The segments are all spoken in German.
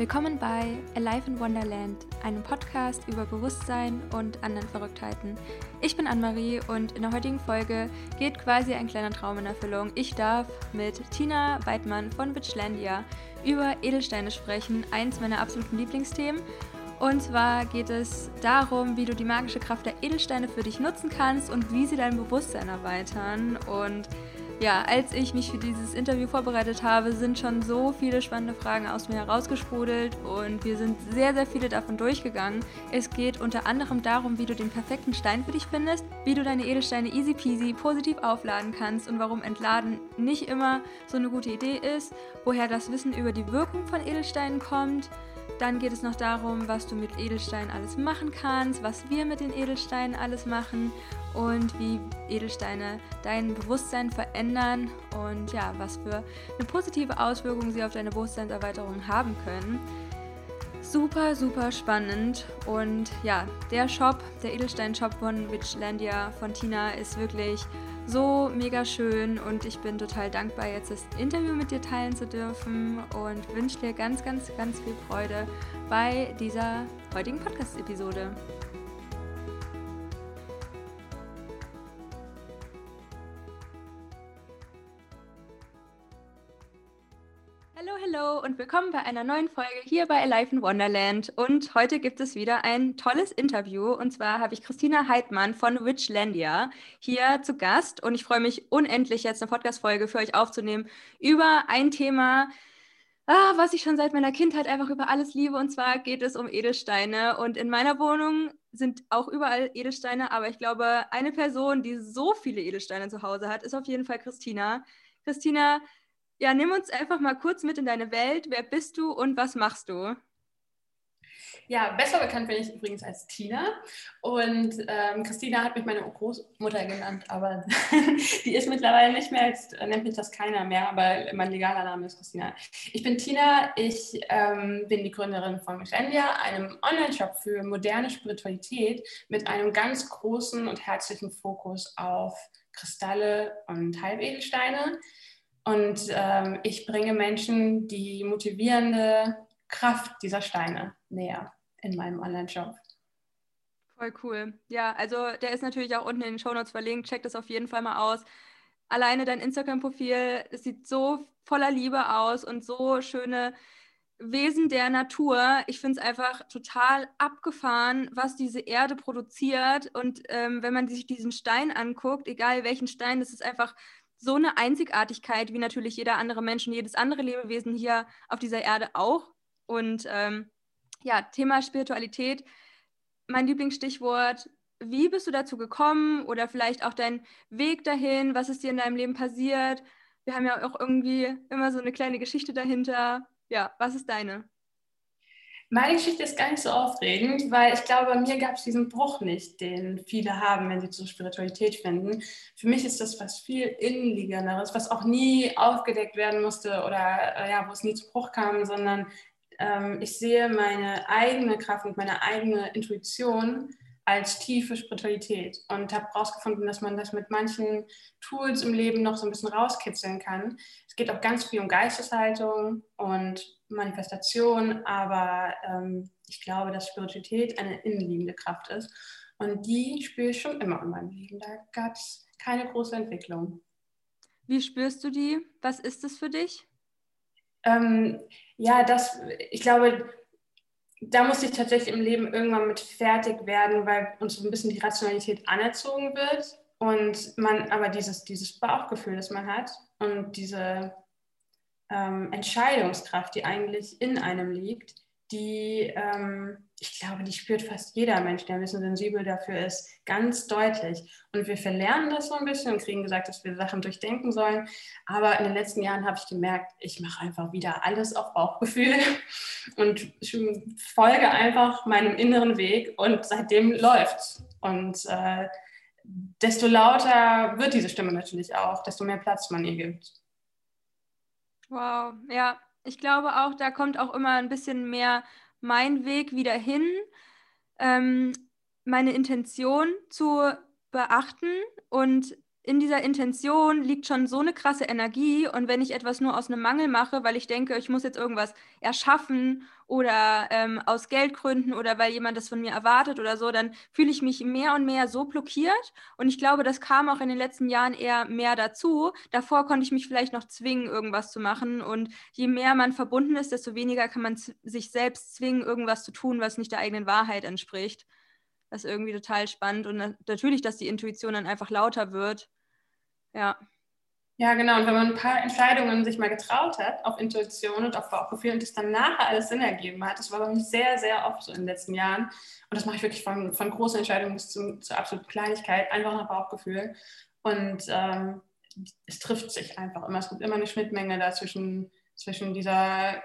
Willkommen bei Alive in Wonderland, einem Podcast über Bewusstsein und anderen Verrücktheiten. Ich bin Anne-Marie und in der heutigen Folge geht quasi ein kleiner Traum in Erfüllung. Ich darf mit Tina Weidmann von Witchlandia über Edelsteine sprechen, eins meiner absoluten Lieblingsthemen. Und zwar geht es darum, wie du die magische Kraft der Edelsteine für dich nutzen kannst und wie sie dein Bewusstsein erweitern. Und ja, als ich mich für dieses Interview vorbereitet habe, sind schon so viele spannende Fragen aus mir herausgesprudelt und wir sind sehr, sehr viele davon durchgegangen. Es geht unter anderem darum, wie du den perfekten Stein für dich findest, wie du deine Edelsteine easy peasy positiv aufladen kannst und warum Entladen nicht immer so eine gute Idee ist, woher das Wissen über die Wirkung von Edelsteinen kommt. Dann geht es noch darum, was du mit Edelsteinen alles machen kannst, was wir mit den Edelsteinen alles machen und wie Edelsteine dein Bewusstsein verändern und ja, was für eine positive Auswirkung sie auf deine Bewusstseinserweiterung haben können. Super, super spannend und ja, der Shop, der Edelstein-Shop von Witchlandia von Tina ist wirklich so mega schön und ich bin total dankbar, jetzt das Interview mit dir teilen zu dürfen und wünsche dir ganz, ganz, ganz viel Freude bei dieser heutigen Podcast-Episode. Hallo, und willkommen bei einer neuen Folge hier bei Alive in Wonderland. Und heute gibt es wieder ein tolles Interview. Und zwar habe ich Christina Heidmann von Witchlandia hier zu Gast. Und ich freue mich unendlich, jetzt eine Podcast-Folge für euch aufzunehmen über ein Thema, ah, was ich schon seit meiner Kindheit einfach über alles liebe. Und zwar geht es um Edelsteine. Und in meiner Wohnung sind auch überall Edelsteine. Aber ich glaube, eine Person, die so viele Edelsteine zu Hause hat, ist auf jeden Fall Christina. Christina, ja, nimm uns einfach mal kurz mit in deine Welt. Wer bist du und was machst du? Ja, besser bekannt bin ich übrigens als Tina. Und ähm, Christina hat mich meine Großmutter genannt, aber die ist mittlerweile nicht mehr, jetzt nennt mich das keiner mehr, aber mein legaler Name ist Christina. Ich bin Tina, ich ähm, bin die Gründerin von Michelia, einem Online-Shop für moderne Spiritualität mit einem ganz großen und herzlichen Fokus auf Kristalle und Halbedelsteine. Und ähm, ich bringe Menschen die motivierende Kraft dieser Steine näher in meinem Online-Shop. Voll cool. Ja, also der ist natürlich auch unten in den Show Notes verlinkt. Check das auf jeden Fall mal aus. Alleine dein Instagram-Profil, sieht so voller Liebe aus und so schöne Wesen der Natur. Ich finde es einfach total abgefahren, was diese Erde produziert. Und ähm, wenn man sich diesen Stein anguckt, egal welchen Stein, das ist einfach so eine Einzigartigkeit, wie natürlich jeder andere Mensch und jedes andere Lebewesen hier auf dieser Erde auch. Und ähm, ja, Thema Spiritualität, mein Lieblingsstichwort. Wie bist du dazu gekommen oder vielleicht auch dein Weg dahin? Was ist dir in deinem Leben passiert? Wir haben ja auch irgendwie immer so eine kleine Geschichte dahinter. Ja, was ist deine? Meine Geschichte ist gar nicht so aufregend, weil ich glaube, bei mir gab es diesen Bruch nicht, den viele haben, wenn sie zur Spiritualität finden. Für mich ist das was viel innenliegenderes, was auch nie aufgedeckt werden musste oder äh, ja, wo es nie zu Bruch kam, sondern ähm, ich sehe meine eigene Kraft und meine eigene Intuition als tiefe Spiritualität und habe herausgefunden, dass man das mit manchen Tools im Leben noch so ein bisschen rauskitzeln kann. Es geht auch ganz viel um Geisteshaltung und Manifestation, aber ähm, ich glaube, dass Spiritualität eine innenliegende Kraft ist. Und die spüre ich schon immer in meinem Leben. Da gab es keine große Entwicklung. Wie spürst du die? Was ist es für dich? Ähm, ja, das, ich glaube, da musste ich tatsächlich im Leben irgendwann mit fertig werden, weil uns so ein bisschen die Rationalität anerzogen wird und man aber dieses, dieses Bauchgefühl, das man hat und diese ähm, Entscheidungskraft, die eigentlich in einem liegt, die, ähm, ich glaube, die spürt fast jeder Mensch, der ein bisschen sensibel dafür ist, ganz deutlich. Und wir verlernen das so ein bisschen und kriegen gesagt, dass wir Sachen durchdenken sollen. Aber in den letzten Jahren habe ich gemerkt, ich mache einfach wieder alles auf Bauchgefühl und folge einfach meinem inneren Weg und seitdem läuft Und äh, desto lauter wird diese Stimme natürlich auch, desto mehr Platz man ihr gibt. Wow, ja, ich glaube auch, da kommt auch immer ein bisschen mehr mein Weg wieder hin, ähm, meine Intention zu beachten und in dieser Intention liegt schon so eine krasse Energie und wenn ich etwas nur aus einem Mangel mache, weil ich denke, ich muss jetzt irgendwas erschaffen oder ähm, aus Geldgründen oder weil jemand das von mir erwartet oder so, dann fühle ich mich mehr und mehr so blockiert und ich glaube, das kam auch in den letzten Jahren eher mehr dazu. Davor konnte ich mich vielleicht noch zwingen, irgendwas zu machen und je mehr man verbunden ist, desto weniger kann man sich selbst zwingen, irgendwas zu tun, was nicht der eigenen Wahrheit entspricht. Das ist irgendwie total spannend und natürlich, dass die Intuition dann einfach lauter wird. Ja. Ja, genau. Und wenn man ein paar Entscheidungen sich mal getraut hat auf Intuition und auf Bauchgefühl und das dann nachher alles Sinn ergeben hat, das war bei mir sehr, sehr oft so in den letzten Jahren. Und das mache ich wirklich von, von großen Entscheidungen bis zu, zur absoluten Kleinigkeit, einfach nach Bauchgefühl. Und ähm, es trifft sich einfach immer. Es gibt immer eine Schnittmenge da zwischen, zwischen dieser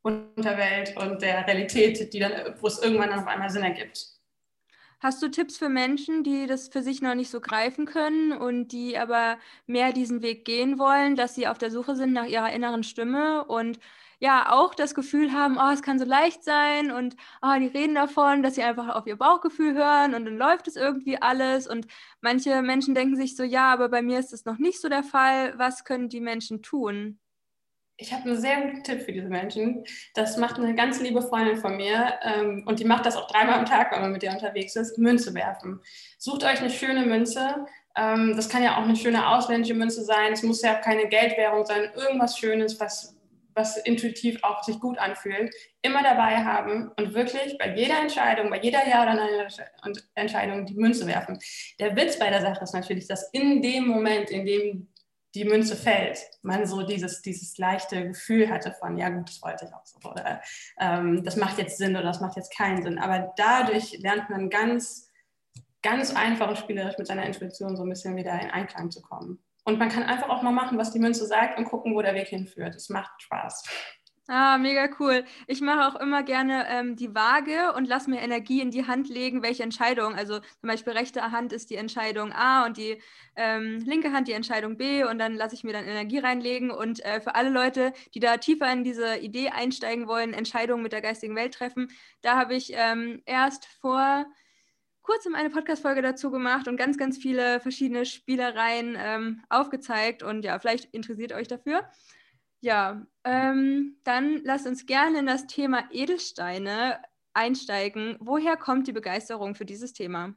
Unterwelt und der Realität, die dann, wo es irgendwann dann auf einmal Sinn ergibt. Hast du Tipps für Menschen, die das für sich noch nicht so greifen können und die aber mehr diesen Weg gehen wollen, dass sie auf der Suche sind nach ihrer inneren Stimme und ja auch das Gefühl haben, oh, es kann so leicht sein und oh, die reden davon, dass sie einfach auf ihr Bauchgefühl hören und dann läuft es irgendwie alles und manche Menschen denken sich so, ja, aber bei mir ist das noch nicht so der Fall. Was können die Menschen tun? Ich habe einen sehr guten Tipp für diese Menschen. Das macht eine ganz liebe Freundin von mir ähm, und die macht das auch dreimal am Tag, wenn man mit ihr unterwegs ist, Münze werfen. Sucht euch eine schöne Münze. Ähm, das kann ja auch eine schöne ausländische Münze sein. Es muss ja keine Geldwährung sein. Irgendwas Schönes, was, was intuitiv auch sich gut anfühlt. Immer dabei haben und wirklich bei jeder Entscheidung, bei jeder Ja- oder Nein-Entscheidung die Münze werfen. Der Witz bei der Sache ist natürlich, dass in dem Moment, in dem die Münze fällt, man so dieses, dieses leichte Gefühl hatte von, ja gut, das wollte ich auch so, oder ähm, das macht jetzt Sinn oder das macht jetzt keinen Sinn. Aber dadurch lernt man ganz, ganz einfach und spielerisch mit seiner Intuition so ein bisschen wieder in Einklang zu kommen. Und man kann einfach auch mal machen, was die Münze sagt und gucken, wo der Weg hinführt. Es macht Spaß. Ah, mega cool. Ich mache auch immer gerne ähm, die Waage und lasse mir Energie in die Hand legen, welche Entscheidung. Also zum Beispiel rechte Hand ist die Entscheidung A und die ähm, linke Hand die Entscheidung B und dann lasse ich mir dann Energie reinlegen. Und äh, für alle Leute, die da tiefer in diese Idee einsteigen wollen, Entscheidungen mit der geistigen Welt treffen, da habe ich ähm, erst vor kurzem eine Podcast-Folge dazu gemacht und ganz, ganz viele verschiedene Spielereien ähm, aufgezeigt. Und ja, vielleicht interessiert euch dafür. Ja, ähm, dann lasst uns gerne in das Thema Edelsteine einsteigen. Woher kommt die Begeisterung für dieses Thema?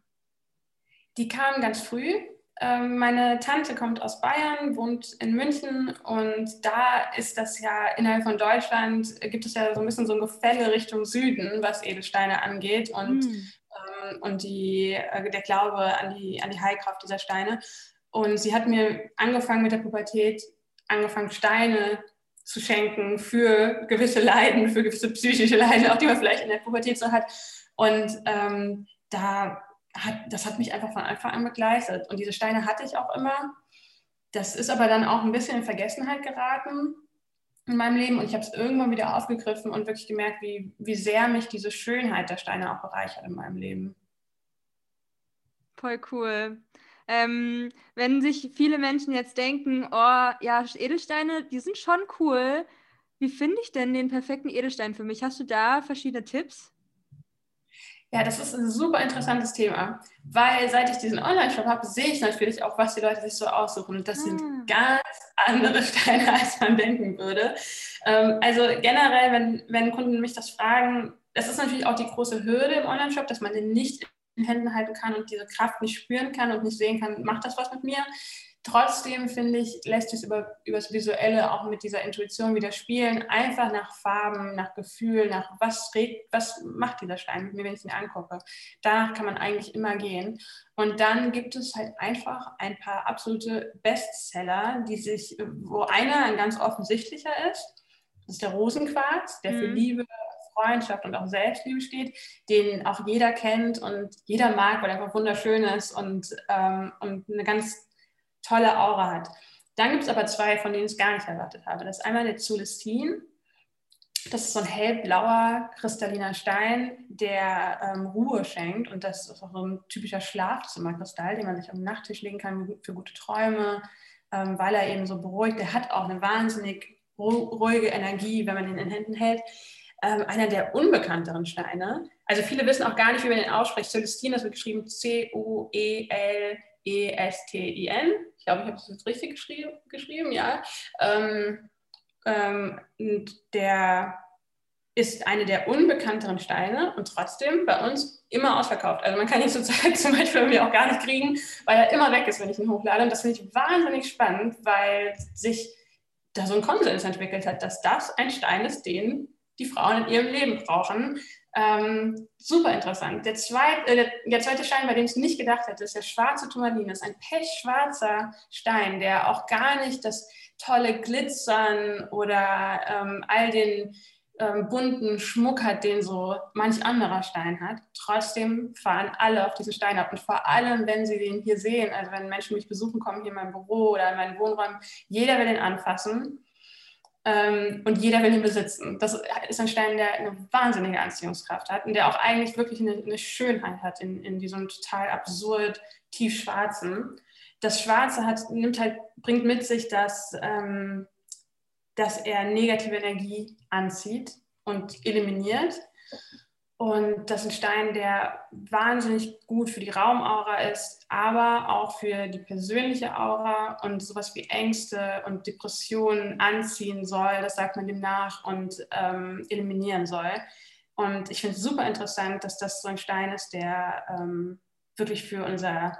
Die kam ganz früh. Ähm, meine Tante kommt aus Bayern, wohnt in München und da ist das ja innerhalb von Deutschland, gibt es ja so ein bisschen so ein Gefälle Richtung Süden, was Edelsteine angeht und, mm. ähm, und die, äh, der Glaube an die, an die Heilkraft dieser Steine. Und sie hat mir angefangen mit der Pubertät angefangen, Steine zu schenken für gewisse Leiden, für gewisse psychische Leiden, auch die man vielleicht in der Pubertät so hat. Und ähm, da hat, das hat mich einfach von Anfang an begleitet. Und diese Steine hatte ich auch immer. Das ist aber dann auch ein bisschen in Vergessenheit geraten in meinem Leben und ich habe es irgendwann wieder aufgegriffen und wirklich gemerkt, wie, wie sehr mich diese Schönheit der Steine auch bereichert in meinem Leben. Voll cool. Ähm, wenn sich viele Menschen jetzt denken, oh ja, Edelsteine, die sind schon cool. Wie finde ich denn den perfekten Edelstein für mich? Hast du da verschiedene Tipps? Ja, das ist ein super interessantes Thema, weil seit ich diesen Online-Shop habe, sehe ich natürlich auch, was die Leute sich so aussuchen. Und das ah. sind ganz andere Steine, als man denken würde. Ähm, also generell, wenn, wenn Kunden mich das fragen, das ist natürlich auch die große Hürde im Online-Shop, dass man den nicht Händen halten kann und diese Kraft nicht spüren kann und nicht sehen kann, macht das was mit mir. Trotzdem finde ich, lässt sich über, über das Visuelle auch mit dieser Intuition wieder spielen. Einfach nach Farben, nach Gefühl, nach was, regt, was macht dieser Stein mit mir, wenn ich ihn angucke. Danach kann man eigentlich immer gehen. Und dann gibt es halt einfach ein paar absolute Bestseller, die sich, wo einer ein ganz offensichtlicher ist. Das ist der Rosenquarz, der für mhm. Liebe, Freundschaft und auch Selbstliebe steht, den auch jeder kennt und jeder mag, weil er einfach wunderschön ist und, ähm, und eine ganz tolle Aura hat. Dann gibt es aber zwei, von denen ich gar nicht erwartet habe. Das ist einmal der Zulestin. Das ist so ein hellblauer, kristalliner Stein, der ähm, Ruhe schenkt. Und das ist auch so ein typischer Schlafzimmerkristall, den man sich am Nachttisch legen kann für gute Träume, ähm, weil er eben so beruhigt. Der hat auch eine wahnsinnig ruhige Energie, wenn man ihn in Händen hält ähm, einer der unbekannteren Steine. Also viele wissen auch gar nicht, wie man den ausspricht. Celestine, das wird geschrieben C-O-E-L-E-S-T-I-N-E. E-S-T-I-N. Ich glaube, ich habe es jetzt richtig geschrieben, geschrieben ja. Ähm, ähm, und der ist eine der unbekannteren Steine und trotzdem bei uns immer ausverkauft. Also man kann ihn zurzeit zum Beispiel irgendwie auch gar nicht kriegen, weil er immer weg ist, wenn ich ihn hochlade. Und das finde ich wahnsinnig spannend, weil sich da so ein Konsens entwickelt hat, dass das ein Stein ist, den die Frauen in ihrem Leben brauchen. Ähm, super interessant. Der zweite, äh, der, zweite Stein, bei dem ich nicht gedacht hätte, ist der schwarze Turmalin. Das ist ein pechschwarzer Stein, der auch gar nicht das tolle Glitzern oder ähm, all den ähm, bunten Schmuck hat, den so manch anderer Stein hat. Trotzdem fahren alle auf diesen Stein ab. Und vor allem, wenn sie den hier sehen, also wenn Menschen mich besuchen kommen, hier in meinem Büro oder in meinen Wohnräumen, jeder will den anfassen und jeder will ihn besitzen. Das ist ein Stein, der eine wahnsinnige Anziehungskraft hat und der auch eigentlich wirklich eine, eine Schönheit hat in, in diesem total absurd tiefschwarzen. Das Schwarze hat, nimmt halt, bringt mit sich, dass ähm, dass er negative Energie anzieht und eliminiert. Und das ist ein Stein, der wahnsinnig gut für die Raumaura ist, aber auch für die persönliche Aura und sowas wie Ängste und Depressionen anziehen soll, das sagt man dem nach, und ähm, eliminieren soll. Und ich finde es super interessant, dass das so ein Stein ist, der ähm, wirklich für unser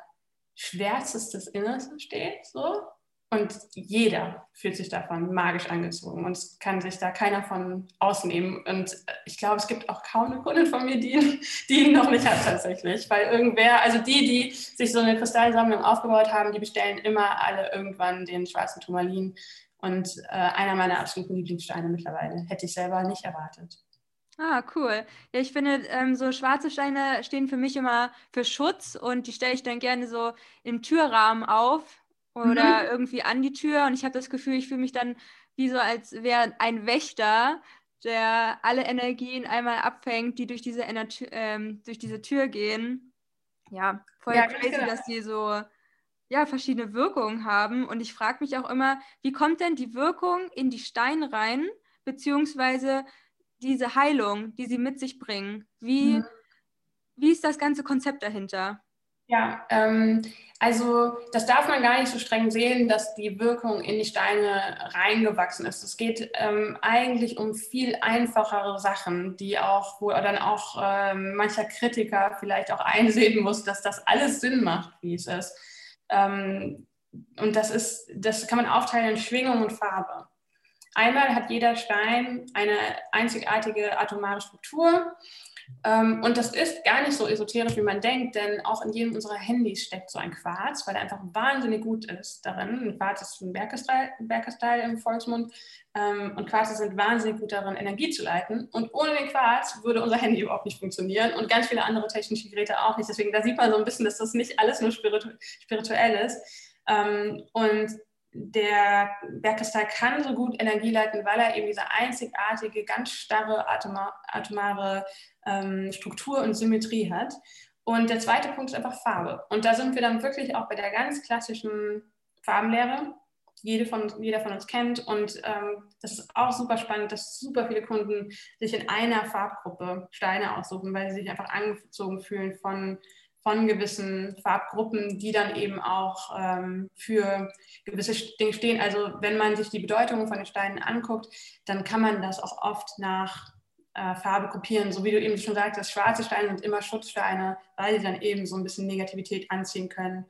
schwärzestes Inneres steht. So. Und jeder fühlt sich davon magisch angezogen und kann sich da keiner von ausnehmen. Und ich glaube, es gibt auch kaum eine Kundin von mir, die, die ihn noch nicht hat tatsächlich. Weil irgendwer, also die, die sich so eine Kristallsammlung aufgebaut haben, die bestellen immer alle irgendwann den schwarzen Turmalin. Und äh, einer meiner absoluten Lieblingssteine mittlerweile. Hätte ich selber nicht erwartet. Ah, cool. Ja, ich finde, ähm, so schwarze Steine stehen für mich immer für Schutz und die stelle ich dann gerne so im Türrahmen auf, oder mhm. irgendwie an die Tür und ich habe das Gefühl, ich fühle mich dann wie so, als wäre ein Wächter, der alle Energien einmal abfängt, die durch diese, Ener ähm, durch diese Tür gehen. Ja, voll ja, crazy, genau. dass die so ja, verschiedene Wirkungen haben. Und ich frage mich auch immer, wie kommt denn die Wirkung in die Steine rein, beziehungsweise diese Heilung, die sie mit sich bringen? Wie, mhm. wie ist das ganze Konzept dahinter? Ja, ähm, also das darf man gar nicht so streng sehen, dass die Wirkung in die Steine reingewachsen ist. Es geht ähm, eigentlich um viel einfachere Sachen, die auch, wo dann auch ähm, mancher Kritiker vielleicht auch einsehen muss, dass das alles Sinn macht, wie es ist. Ähm, und das ist, das kann man aufteilen in Schwingung und Farbe. Einmal hat jeder Stein eine einzigartige atomare Struktur und das ist gar nicht so esoterisch, wie man denkt, denn auch in jedem unserer Handys steckt so ein Quarz, weil er einfach wahnsinnig gut ist darin. Ein Quarz ist ein Bergkristall im Volksmund ähm, und Quarze sind wahnsinnig gut darin, Energie zu leiten. Und ohne den Quarz würde unser Handy überhaupt nicht funktionieren und ganz viele andere technische Geräte auch nicht. Deswegen, da sieht man so ein bisschen, dass das nicht alles nur spiritu spirituell ist. Ähm, und der Bergkristall kann so gut Energie leiten, weil er eben diese einzigartige, ganz starre atomare ähm, Struktur und Symmetrie hat. Und der zweite Punkt ist einfach Farbe. Und da sind wir dann wirklich auch bei der ganz klassischen Farbenlehre, jede von, jeder von uns kennt. Und ähm, das ist auch super spannend, dass super viele Kunden sich in einer Farbgruppe Steine aussuchen, weil sie sich einfach angezogen fühlen von, von gewissen Farbgruppen, die dann eben auch ähm, für gewisse Dinge stehen. Also wenn man sich die Bedeutung von den Steinen anguckt, dann kann man das auch oft nach äh, Farbe kopieren. So wie du eben schon sagtest, schwarze Steine sind immer Schutzsteine, weil sie dann eben so ein bisschen Negativität anziehen können.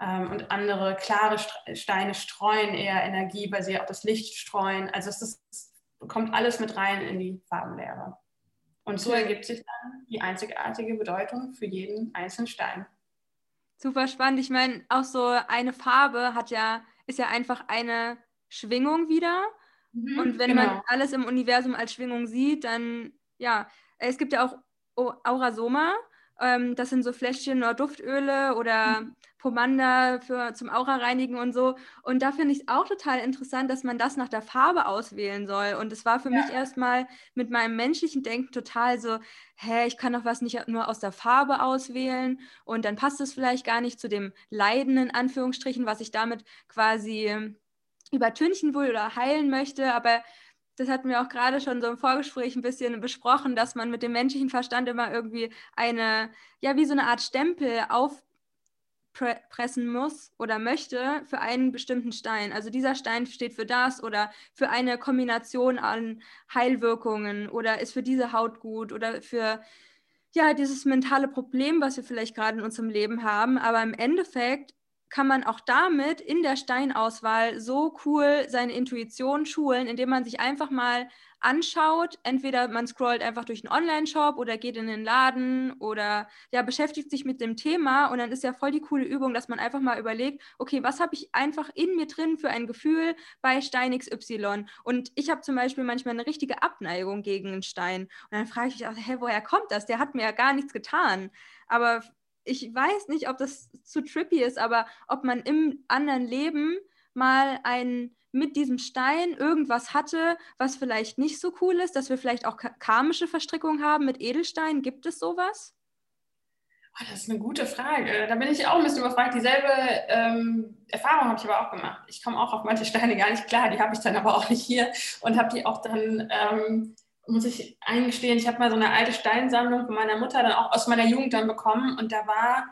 Ähm, und andere klare Steine streuen eher Energie, weil sie auch das Licht streuen. Also es ist, kommt alles mit rein in die Farbenlehre. Und so ergibt sich dann die einzigartige Bedeutung für jeden einzelnen Stein. Super spannend. Ich meine, auch so eine Farbe hat ja, ist ja einfach eine Schwingung wieder. Mhm, und wenn genau. man alles im Universum als Schwingung sieht, dann, ja, es gibt ja auch Aurasoma, ähm, das sind so Fläschchen oder Duftöle oder mhm. Pomander für, zum Aura reinigen und so. Und da finde ich es auch total interessant, dass man das nach der Farbe auswählen soll. Und es war für ja. mich erstmal mit meinem menschlichen Denken total so, hä, ich kann doch was nicht nur aus der Farbe auswählen und dann passt es vielleicht gar nicht zu dem Leiden in Anführungsstrichen, was ich damit quasi übertünchen will oder heilen möchte, aber das hatten wir auch gerade schon so im Vorgespräch ein bisschen besprochen, dass man mit dem menschlichen Verstand immer irgendwie eine, ja, wie so eine Art Stempel auf pressen muss oder möchte für einen bestimmten Stein. Also dieser Stein steht für das oder für eine Kombination an Heilwirkungen oder ist für diese Haut gut oder für ja, dieses mentale Problem, was wir vielleicht gerade in unserem Leben haben. Aber im Endeffekt kann man auch damit in der Steinauswahl so cool seine Intuition schulen, indem man sich einfach mal anschaut. Entweder man scrollt einfach durch einen Online-Shop oder geht in den Laden oder ja, beschäftigt sich mit dem Thema und dann ist ja voll die coole Übung, dass man einfach mal überlegt, okay, was habe ich einfach in mir drin für ein Gefühl bei Stein XY? Und ich habe zum Beispiel manchmal eine richtige Abneigung gegen einen Stein. Und dann frage ich mich auch, hä, woher kommt das? Der hat mir ja gar nichts getan. Aber ich weiß nicht, ob das zu trippy ist, aber ob man im anderen Leben mal ein mit diesem Stein irgendwas hatte, was vielleicht nicht so cool ist, dass wir vielleicht auch karmische Verstrickungen haben mit Edelsteinen. Gibt es sowas? Oh, das ist eine gute Frage. Da bin ich auch ein bisschen überfragt. Dieselbe ähm, Erfahrung habe ich aber auch gemacht. Ich komme auch auf manche Steine gar nicht klar, die habe ich dann aber auch nicht hier und habe die auch dann, ähm, muss ich eingestehen, ich habe mal so eine alte Steinsammlung von meiner Mutter dann auch aus meiner Jugend dann bekommen und da war,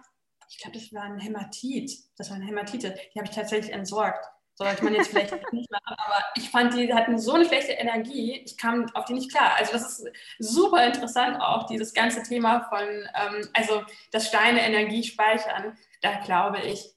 ich glaube, das war ein Hämatit. Das war eine Hämatite. Die habe ich tatsächlich entsorgt. Sollte man jetzt vielleicht nicht machen, aber ich fand, die hatten so eine schlechte Energie, ich kam auf die nicht klar. Also das ist super interessant auch, dieses ganze Thema von, ähm, also das Steine Energie speichern, da glaube ich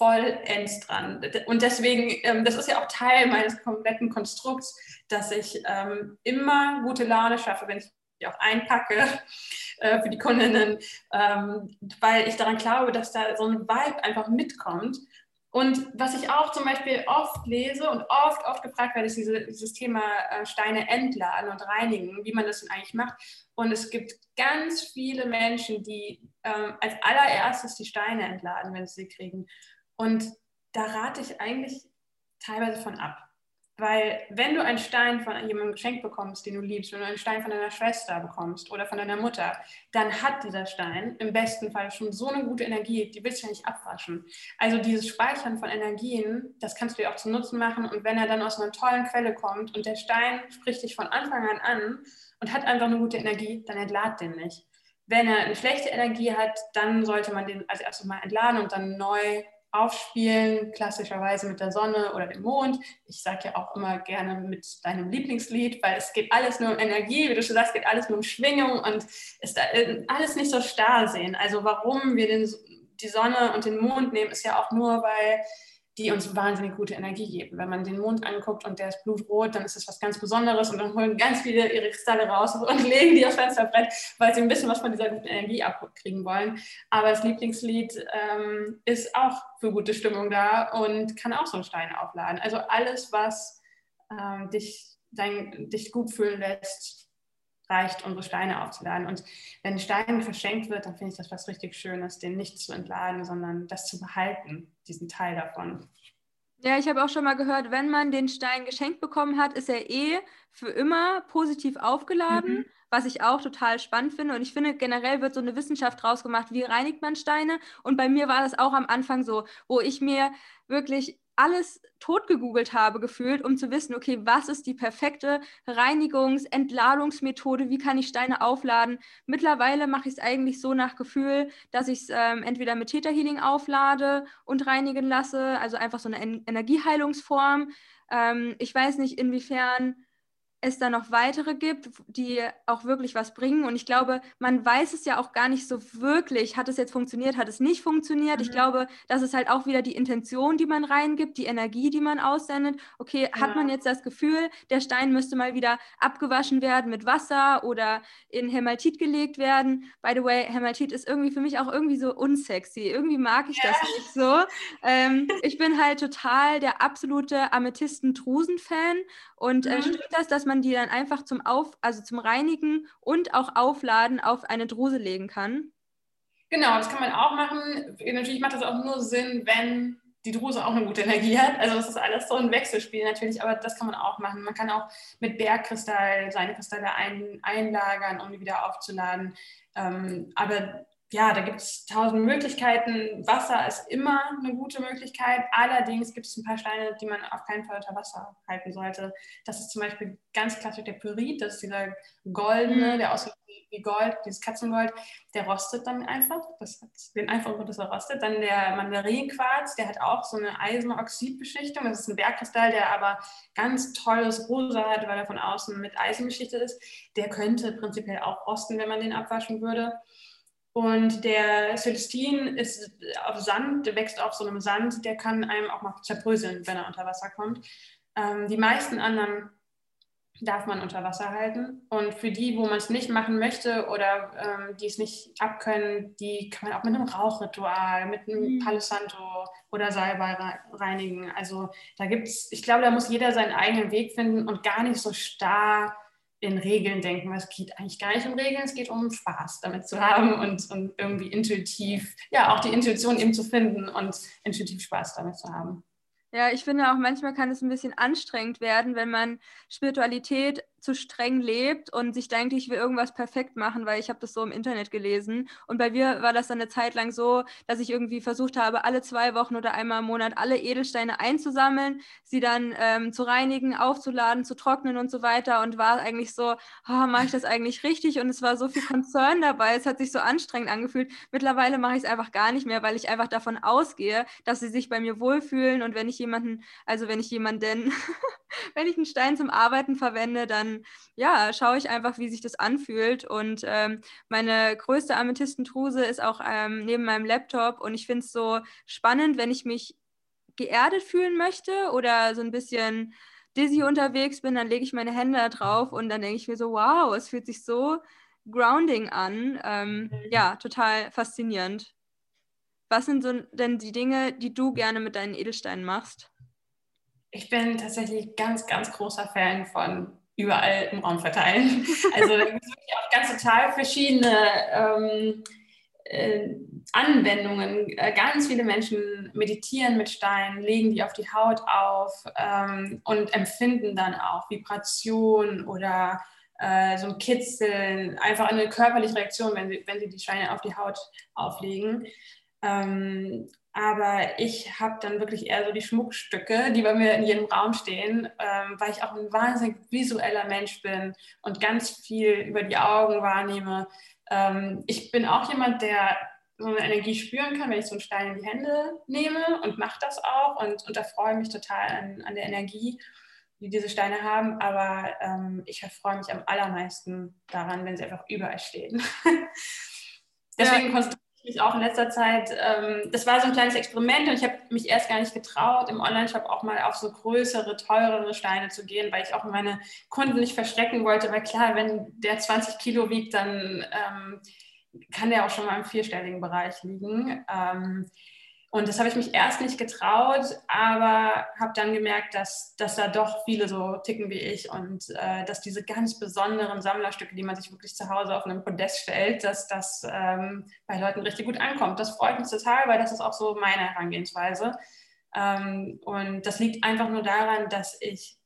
vollends dran. Und deswegen, ähm, das ist ja auch Teil meines kompletten Konstrukts, dass ich ähm, immer gute Laune schaffe, wenn ich die auch einpacke äh, für die Kundinnen, ähm, weil ich daran glaube, dass da so ein Vibe einfach mitkommt und was ich auch zum Beispiel oft lese und oft, oft gefragt werde, ist diese, dieses Thema äh, Steine entladen und reinigen, wie man das denn eigentlich macht. Und es gibt ganz viele Menschen, die ähm, als allererstes die Steine entladen, wenn sie sie kriegen. Und da rate ich eigentlich teilweise von ab. Weil wenn du einen Stein von jemandem geschenkt bekommst, den du liebst, wenn du einen Stein von deiner Schwester bekommst oder von deiner Mutter, dann hat dieser Stein im besten Fall schon so eine gute Energie, die willst du ja nicht abwaschen. Also dieses Speichern von Energien, das kannst du dir auch zum Nutzen machen. Und wenn er dann aus einer tollen Quelle kommt und der Stein spricht dich von Anfang an an und hat einfach eine gute Energie, dann entlad den nicht. Wenn er eine schlechte Energie hat, dann sollte man den als erstes mal entladen und dann neu aufspielen, klassischerweise mit der Sonne oder dem Mond. Ich sage ja auch immer gerne mit deinem Lieblingslied, weil es geht alles nur um Energie, wie du schon sagst, geht alles nur um Schwingung und ist äh, alles nicht so starr sehen. Also warum wir den, die Sonne und den Mond nehmen, ist ja auch nur, weil die uns wahnsinnig gute Energie geben. Wenn man den Mond anguckt und der ist blutrot, dann ist das was ganz Besonderes und dann holen ganz viele ihre Kristalle raus und legen die aufs Fensterbrett, weil sie ein bisschen was von dieser guten Energie abkriegen wollen. Aber das Lieblingslied ähm, ist auch für gute Stimmung da und kann auch so einen Stein aufladen. Also alles, was ähm, dich, dein, dich gut fühlen lässt, reicht, unsere Steine aufzuladen. Und wenn ein Stein verschenkt wird, dann finde ich das was richtig Schönes, den nicht zu entladen, sondern das zu behalten, diesen Teil davon. Ja, ich habe auch schon mal gehört, wenn man den Stein geschenkt bekommen hat, ist er eh für immer positiv aufgeladen, mhm. was ich auch total spannend finde. Und ich finde, generell wird so eine Wissenschaft draus gemacht, wie reinigt man Steine. Und bei mir war das auch am Anfang so, wo ich mir wirklich alles tot gegoogelt habe gefühlt, um zu wissen, okay, was ist die perfekte Reinigungs-, Entladungsmethode, wie kann ich Steine aufladen. Mittlerweile mache ich es eigentlich so nach Gefühl, dass ich es ähm, entweder mit Theta Healing auflade und reinigen lasse, also einfach so eine en Energieheilungsform. Ähm, ich weiß nicht, inwiefern es da noch weitere gibt, die auch wirklich was bringen. Und ich glaube, man weiß es ja auch gar nicht so wirklich, hat es jetzt funktioniert, hat es nicht funktioniert. Mhm. Ich glaube, das ist halt auch wieder die Intention, die man reingibt, die Energie, die man aussendet. Okay, ja. hat man jetzt das Gefühl, der Stein müsste mal wieder abgewaschen werden mit Wasser oder in Hämatit gelegt werden. By the way, Hämatit ist irgendwie für mich auch irgendwie so unsexy. Irgendwie mag ich ja. das nicht so. Ähm, ich bin halt total der absolute Amethysten-Drusen-Fan und äh, mhm. das, dass man die dann einfach zum Auf, also zum Reinigen und auch Aufladen auf eine Druse legen kann? Genau, das kann man auch machen. Natürlich macht das auch nur Sinn, wenn die Druse auch eine gute Energie hat. Also das ist alles so ein Wechselspiel natürlich, aber das kann man auch machen. Man kann auch mit Bergkristall seine Kristalle ein, einlagern, um die wieder aufzuladen. Ähm, aber ja, da gibt es tausend Möglichkeiten. Wasser ist immer eine gute Möglichkeit. Allerdings gibt es ein paar Steine, die man auf keinen Fall unter Wasser halten sollte. Das ist zum Beispiel ganz klassisch der Pyrit. Das ist dieser goldene, mhm. der aussieht wie Gold, dieses Katzengold. Der rostet dann einfach. Das hat den einfachen Grund, dass er rostet. Dann der Mandarinquarz, der hat auch so eine Eisenoxidbeschichtung. Das ist ein Bergkristall, der aber ganz tolles Rosa hat, weil er von außen mit Eisen beschichtet ist. Der könnte prinzipiell auch rosten, wenn man den abwaschen würde. Und der Celestin ist auf Sand, der wächst auf so einem Sand, der kann einem auch mal zerbröseln, wenn er unter Wasser kommt. Ähm, die meisten anderen darf man unter Wasser halten. Und für die, wo man es nicht machen möchte oder ähm, die es nicht abkönnen, die kann man auch mit einem Rauchritual, mit einem mhm. Palo Santo oder Salbei reinigen. Also da gibt es, ich glaube, da muss jeder seinen eigenen Weg finden und gar nicht so starr in Regeln denken, es geht eigentlich gar nicht um Regeln, es geht um Spaß damit zu haben und, und irgendwie intuitiv, ja, auch die Intuition eben zu finden und intuitiv Spaß damit zu haben. Ja, ich finde auch manchmal kann es ein bisschen anstrengend werden, wenn man Spiritualität zu streng lebt und sich denkt, ich will irgendwas perfekt machen, weil ich habe das so im Internet gelesen. Und bei mir war das dann eine Zeit lang so, dass ich irgendwie versucht habe, alle zwei Wochen oder einmal im Monat alle Edelsteine einzusammeln, sie dann ähm, zu reinigen, aufzuladen, zu trocknen und so weiter. Und war eigentlich so, oh, mache ich das eigentlich richtig? Und es war so viel Concern dabei, es hat sich so anstrengend angefühlt. Mittlerweile mache ich es einfach gar nicht mehr, weil ich einfach davon ausgehe, dass sie sich bei mir wohlfühlen. Und wenn ich jemanden, also wenn ich jemanden, wenn ich einen Stein zum Arbeiten verwende, dann ja, schaue ich einfach, wie sich das anfühlt. Und ähm, meine größte Amethystentruse ist auch ähm, neben meinem Laptop. Und ich finde es so spannend, wenn ich mich geerdet fühlen möchte oder so ein bisschen dizzy unterwegs bin, dann lege ich meine Hände da drauf und dann denke ich mir so, wow, es fühlt sich so grounding an. Ähm, mhm. ja, total faszinierend. Was sind so denn die Dinge, die du gerne mit deinen Edelsteinen machst? Ich bin tatsächlich ganz, ganz großer Fan von überall im Raum verteilen. Also da gibt es wirklich auch ganz total verschiedene ähm, äh, Anwendungen. Äh, ganz viele Menschen meditieren mit Steinen, legen die auf die Haut auf ähm, und empfinden dann auch Vibration oder äh, so ein Kitzeln, einfach eine körperliche Reaktion, wenn sie, wenn sie die Steine auf die Haut auflegen. Ähm, aber ich habe dann wirklich eher so die Schmuckstücke, die bei mir in jedem Raum stehen, ähm, weil ich auch ein wahnsinnig visueller Mensch bin und ganz viel über die Augen wahrnehme. Ähm, ich bin auch jemand, der so eine Energie spüren kann, wenn ich so einen Stein in die Hände nehme und mache das auch und, und erfreue mich total an, an der Energie, die diese Steine haben. Aber ähm, ich erfreue mich am allermeisten daran, wenn sie einfach überall stehen. Deswegen ja. Mich auch in letzter Zeit, ähm, das war so ein kleines Experiment und ich habe mich erst gar nicht getraut, im Online-Shop auch mal auf so größere, teurere Steine zu gehen, weil ich auch meine Kunden nicht verschrecken wollte, weil klar, wenn der 20 Kilo wiegt, dann ähm, kann der auch schon mal im vierstelligen Bereich liegen. Ähm, und das habe ich mich erst nicht getraut, aber habe dann gemerkt, dass, dass da doch viele so ticken wie ich und äh, dass diese ganz besonderen Sammlerstücke, die man sich wirklich zu Hause auf einem Podest stellt, dass das ähm, bei Leuten richtig gut ankommt. Das freut mich total, weil das ist auch so meine Herangehensweise. Ähm, und das liegt einfach nur daran, dass ich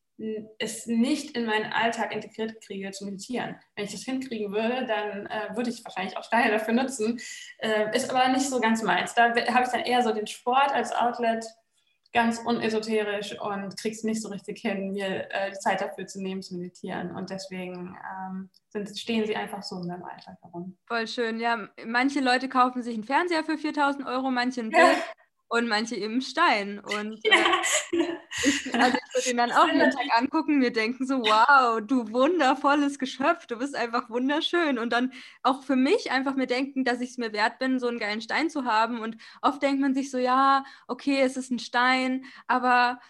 es nicht in meinen Alltag integriert kriege zu meditieren. Wenn ich das hinkriegen würde, dann äh, würde ich wahrscheinlich auch Steine dafür nutzen. Äh, ist aber nicht so ganz meins. Da habe ich dann eher so den Sport als Outlet, ganz unesoterisch und kriege es nicht so richtig hin, mir äh, die Zeit dafür zu nehmen, zu meditieren. Und deswegen ähm, sind, stehen sie einfach so in meinem Alltag herum. Voll schön. Ja, manche Leute kaufen sich einen Fernseher für 4000 Euro, manche ein Bild. Ja und manche eben Stein. Und äh, ich, also ihn dann auch jeden Tag angucken, mir denken so, wow, du wundervolles Geschöpf, du bist einfach wunderschön. Und dann auch für mich einfach mir denken, dass ich es mir wert bin, so einen geilen Stein zu haben. Und oft denkt man sich so, ja, okay, es ist ein Stein, aber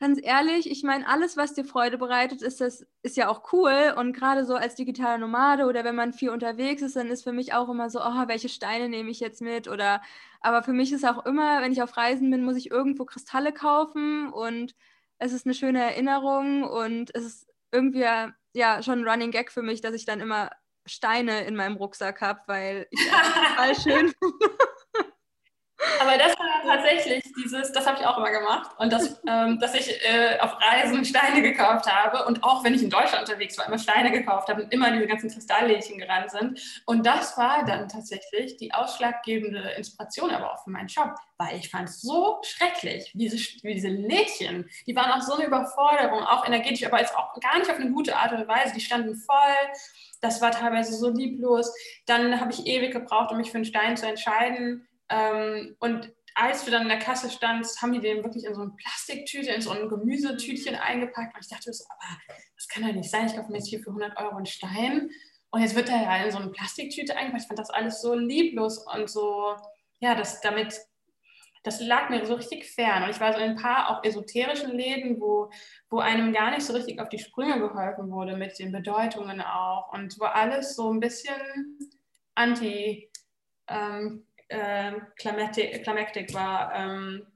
ganz ehrlich, ich meine, alles, was dir Freude bereitet, ist, das, ist ja auch cool. Und gerade so als digitaler Nomade oder wenn man viel unterwegs ist, dann ist für mich auch immer so, oh, welche Steine nehme ich jetzt mit? Oder aber für mich ist auch immer, wenn ich auf Reisen bin, muss ich irgendwo Kristalle kaufen und es ist eine schöne Erinnerung und es ist irgendwie ja schon ein Running Gag für mich, dass ich dann immer Steine in meinem Rucksack habe, weil ich total schön Aber das war tatsächlich dieses, das habe ich auch immer gemacht und das, ähm, dass ich äh, auf Reisen Steine gekauft habe und auch wenn ich in Deutschland unterwegs war, immer Steine gekauft habe und immer diese ganzen Kristalllädchen gerannt sind. Und das war dann tatsächlich die ausschlaggebende Inspiration aber auch für meinen Shop, weil ich fand es so schrecklich, wie diese, wie diese Lädchen, die waren auch so eine Überforderung, auch energetisch, aber jetzt auch gar nicht auf eine gute Art und Weise. Die standen voll das war teilweise so lieblos. Dann habe ich ewig gebraucht, um mich für einen Stein zu entscheiden. Ähm, und als du dann in der Kasse standst, haben die den wirklich in so eine Plastiktüte, in so ein Gemüsetütchen eingepackt. Und ich dachte so, aber das kann ja nicht sein. Ich kaufe mir jetzt hier für 100 Euro einen Stein. Und jetzt wird er ja in so eine Plastiktüte eingepackt. Ich fand das alles so lieblos und so, ja, das damit das lag mir so richtig fern. Und ich war so in ein paar auch esoterischen Läden, wo, wo einem gar nicht so richtig auf die Sprünge geholfen wurde mit den Bedeutungen auch und wo alles so ein bisschen anti ähm, äh, Climactic war. Ähm,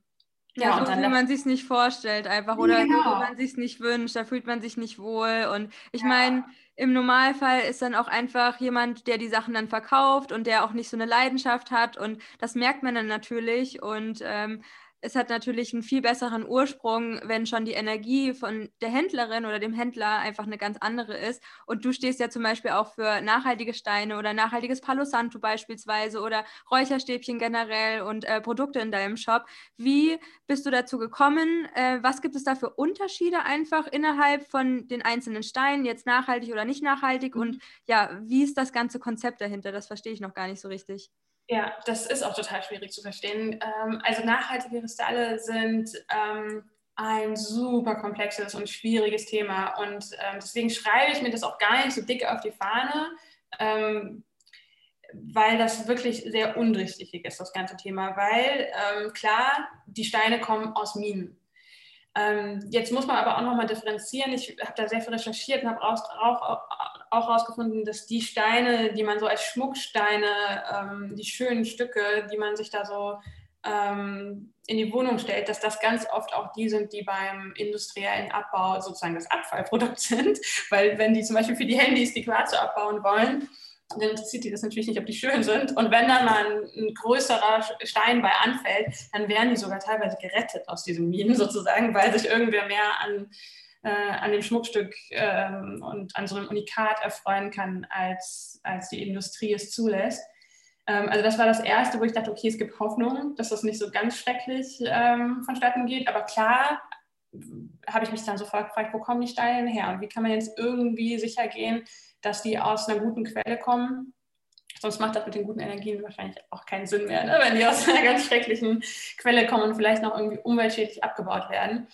ja, ja so wie man sich es nicht vorstellt einfach oder genau. so wie man sich es nicht wünscht, da fühlt man sich nicht wohl und ich ja. meine, im Normalfall ist dann auch einfach jemand, der die Sachen dann verkauft und der auch nicht so eine Leidenschaft hat und das merkt man dann natürlich und ähm, es hat natürlich einen viel besseren Ursprung, wenn schon die Energie von der Händlerin oder dem Händler einfach eine ganz andere ist. Und du stehst ja zum Beispiel auch für nachhaltige Steine oder nachhaltiges Palo Santo beispielsweise oder Räucherstäbchen generell und äh, Produkte in deinem Shop. Wie bist du dazu gekommen? Äh, was gibt es da für Unterschiede einfach innerhalb von den einzelnen Steinen, jetzt nachhaltig oder nicht nachhaltig? Und ja, wie ist das ganze Konzept dahinter? Das verstehe ich noch gar nicht so richtig. Ja, das ist auch total schwierig zu verstehen. Ähm, also nachhaltige Kristalle sind ähm, ein super komplexes und schwieriges Thema und ähm, deswegen schreibe ich mir das auch gar nicht so dick auf die Fahne, weil das wirklich sehr undurchsichtig ist, das ganze Thema. Weil klar, die Steine kommen aus Minen. jetzt muss man aber auch nochmal differenzieren. Ich habe da sehr viel recherchiert und habe auch, auch herausgefunden, dass die Steine, die man so als Schmucksteine, ähm, die schönen Stücke, die man sich da so ähm, in die Wohnung stellt, dass das ganz oft auch die sind, die beim industriellen Abbau sozusagen das Abfallprodukt sind. Weil wenn die zum Beispiel für die Handys die Quarze abbauen wollen, dann interessiert die das natürlich nicht, ob die schön sind. Und wenn dann mal ein, größerer Stein bei anfällt, dann werden die sogar teilweise gerettet aus diesen Minen sozusagen, weil sich irgendwer mehr an äh, an dem Schmuckstück ähm, und an so einem Unikat erfreuen kann, als, als die Industrie es zulässt. Ähm, also das war das Erste, wo ich dachte, okay, es gibt Hoffnung, dass das nicht so ganz schrecklich ähm, vonstatten geht. Aber klar habe ich mich dann sofort gefragt, wo kommen die Steine her und wie kann man jetzt irgendwie sicher gehen, dass die aus einer guten Quelle kommen. Sonst macht das mit den guten Energien wahrscheinlich auch keinen Sinn mehr, ne? wenn die aus einer ganz schrecklichen Quelle kommen und vielleicht noch irgendwie umweltschädlich abgebaut werden.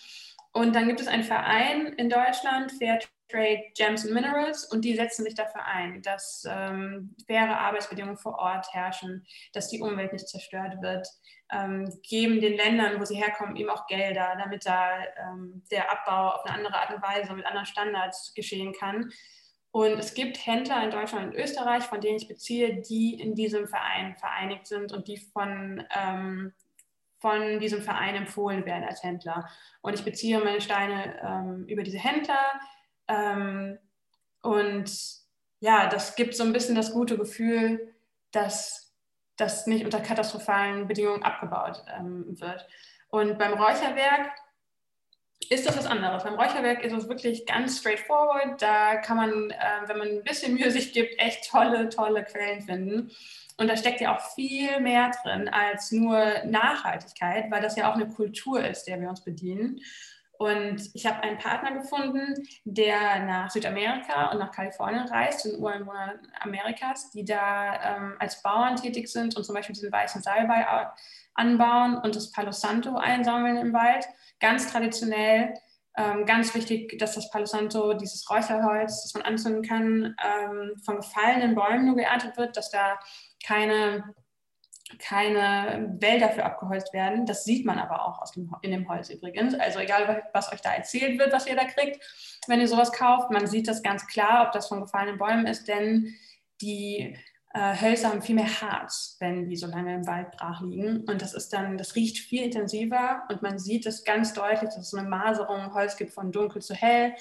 Und dann gibt es einen Verein in Deutschland, Fairtrade Gems and Minerals, und die setzen sich dafür ein, dass ähm, faire Arbeitsbedingungen vor Ort herrschen, dass die Umwelt nicht zerstört wird, ähm, geben den Ländern, wo sie herkommen, eben auch Gelder, damit da ähm, der Abbau auf eine andere Art und Weise mit anderen Standards geschehen kann. Und es gibt Händler in Deutschland und Österreich, von denen ich beziehe, die in diesem Verein vereinigt sind und die von ähm, von diesem Verein empfohlen werden als Händler. Und ich beziehe meine Steine ähm, über diese Händler. Ähm, und ja, das gibt so ein bisschen das gute Gefühl, dass das nicht unter katastrophalen Bedingungen abgebaut ähm, wird. Und beim Räucherwerk ist das was anderes. Beim Räucherwerk ist es wirklich ganz straightforward. Da kann man, äh, wenn man ein bisschen Mühe sich gibt, echt tolle, tolle Quellen finden. Und da steckt ja auch viel mehr drin als nur Nachhaltigkeit, weil das ja auch eine Kultur ist, der wir uns bedienen. Und ich habe einen Partner gefunden, der nach Südamerika und nach Kalifornien reist, in Ureinwohner Amerikas, die da ähm, als Bauern tätig sind und zum Beispiel diesen weißen Salbei anbauen und das Palo Santo einsammeln im Wald. Ganz traditionell, ähm, ganz wichtig, dass das Palo Santo, dieses Räucherholz, das man anzünden kann, ähm, von gefallenen Bäumen nur geerntet wird, dass da keine, keine Wälder für abgeholzt werden. Das sieht man aber auch aus dem, in dem Holz übrigens. Also egal, was euch da erzählt wird, was ihr da kriegt, wenn ihr sowas kauft, man sieht das ganz klar, ob das von gefallenen Bäumen ist, denn die äh, Hölzer haben viel mehr Harz, wenn die so lange im Wald brach liegen. Und das ist dann, das riecht viel intensiver und man sieht es ganz deutlich, dass es eine Maserung Holz gibt von dunkel zu hell.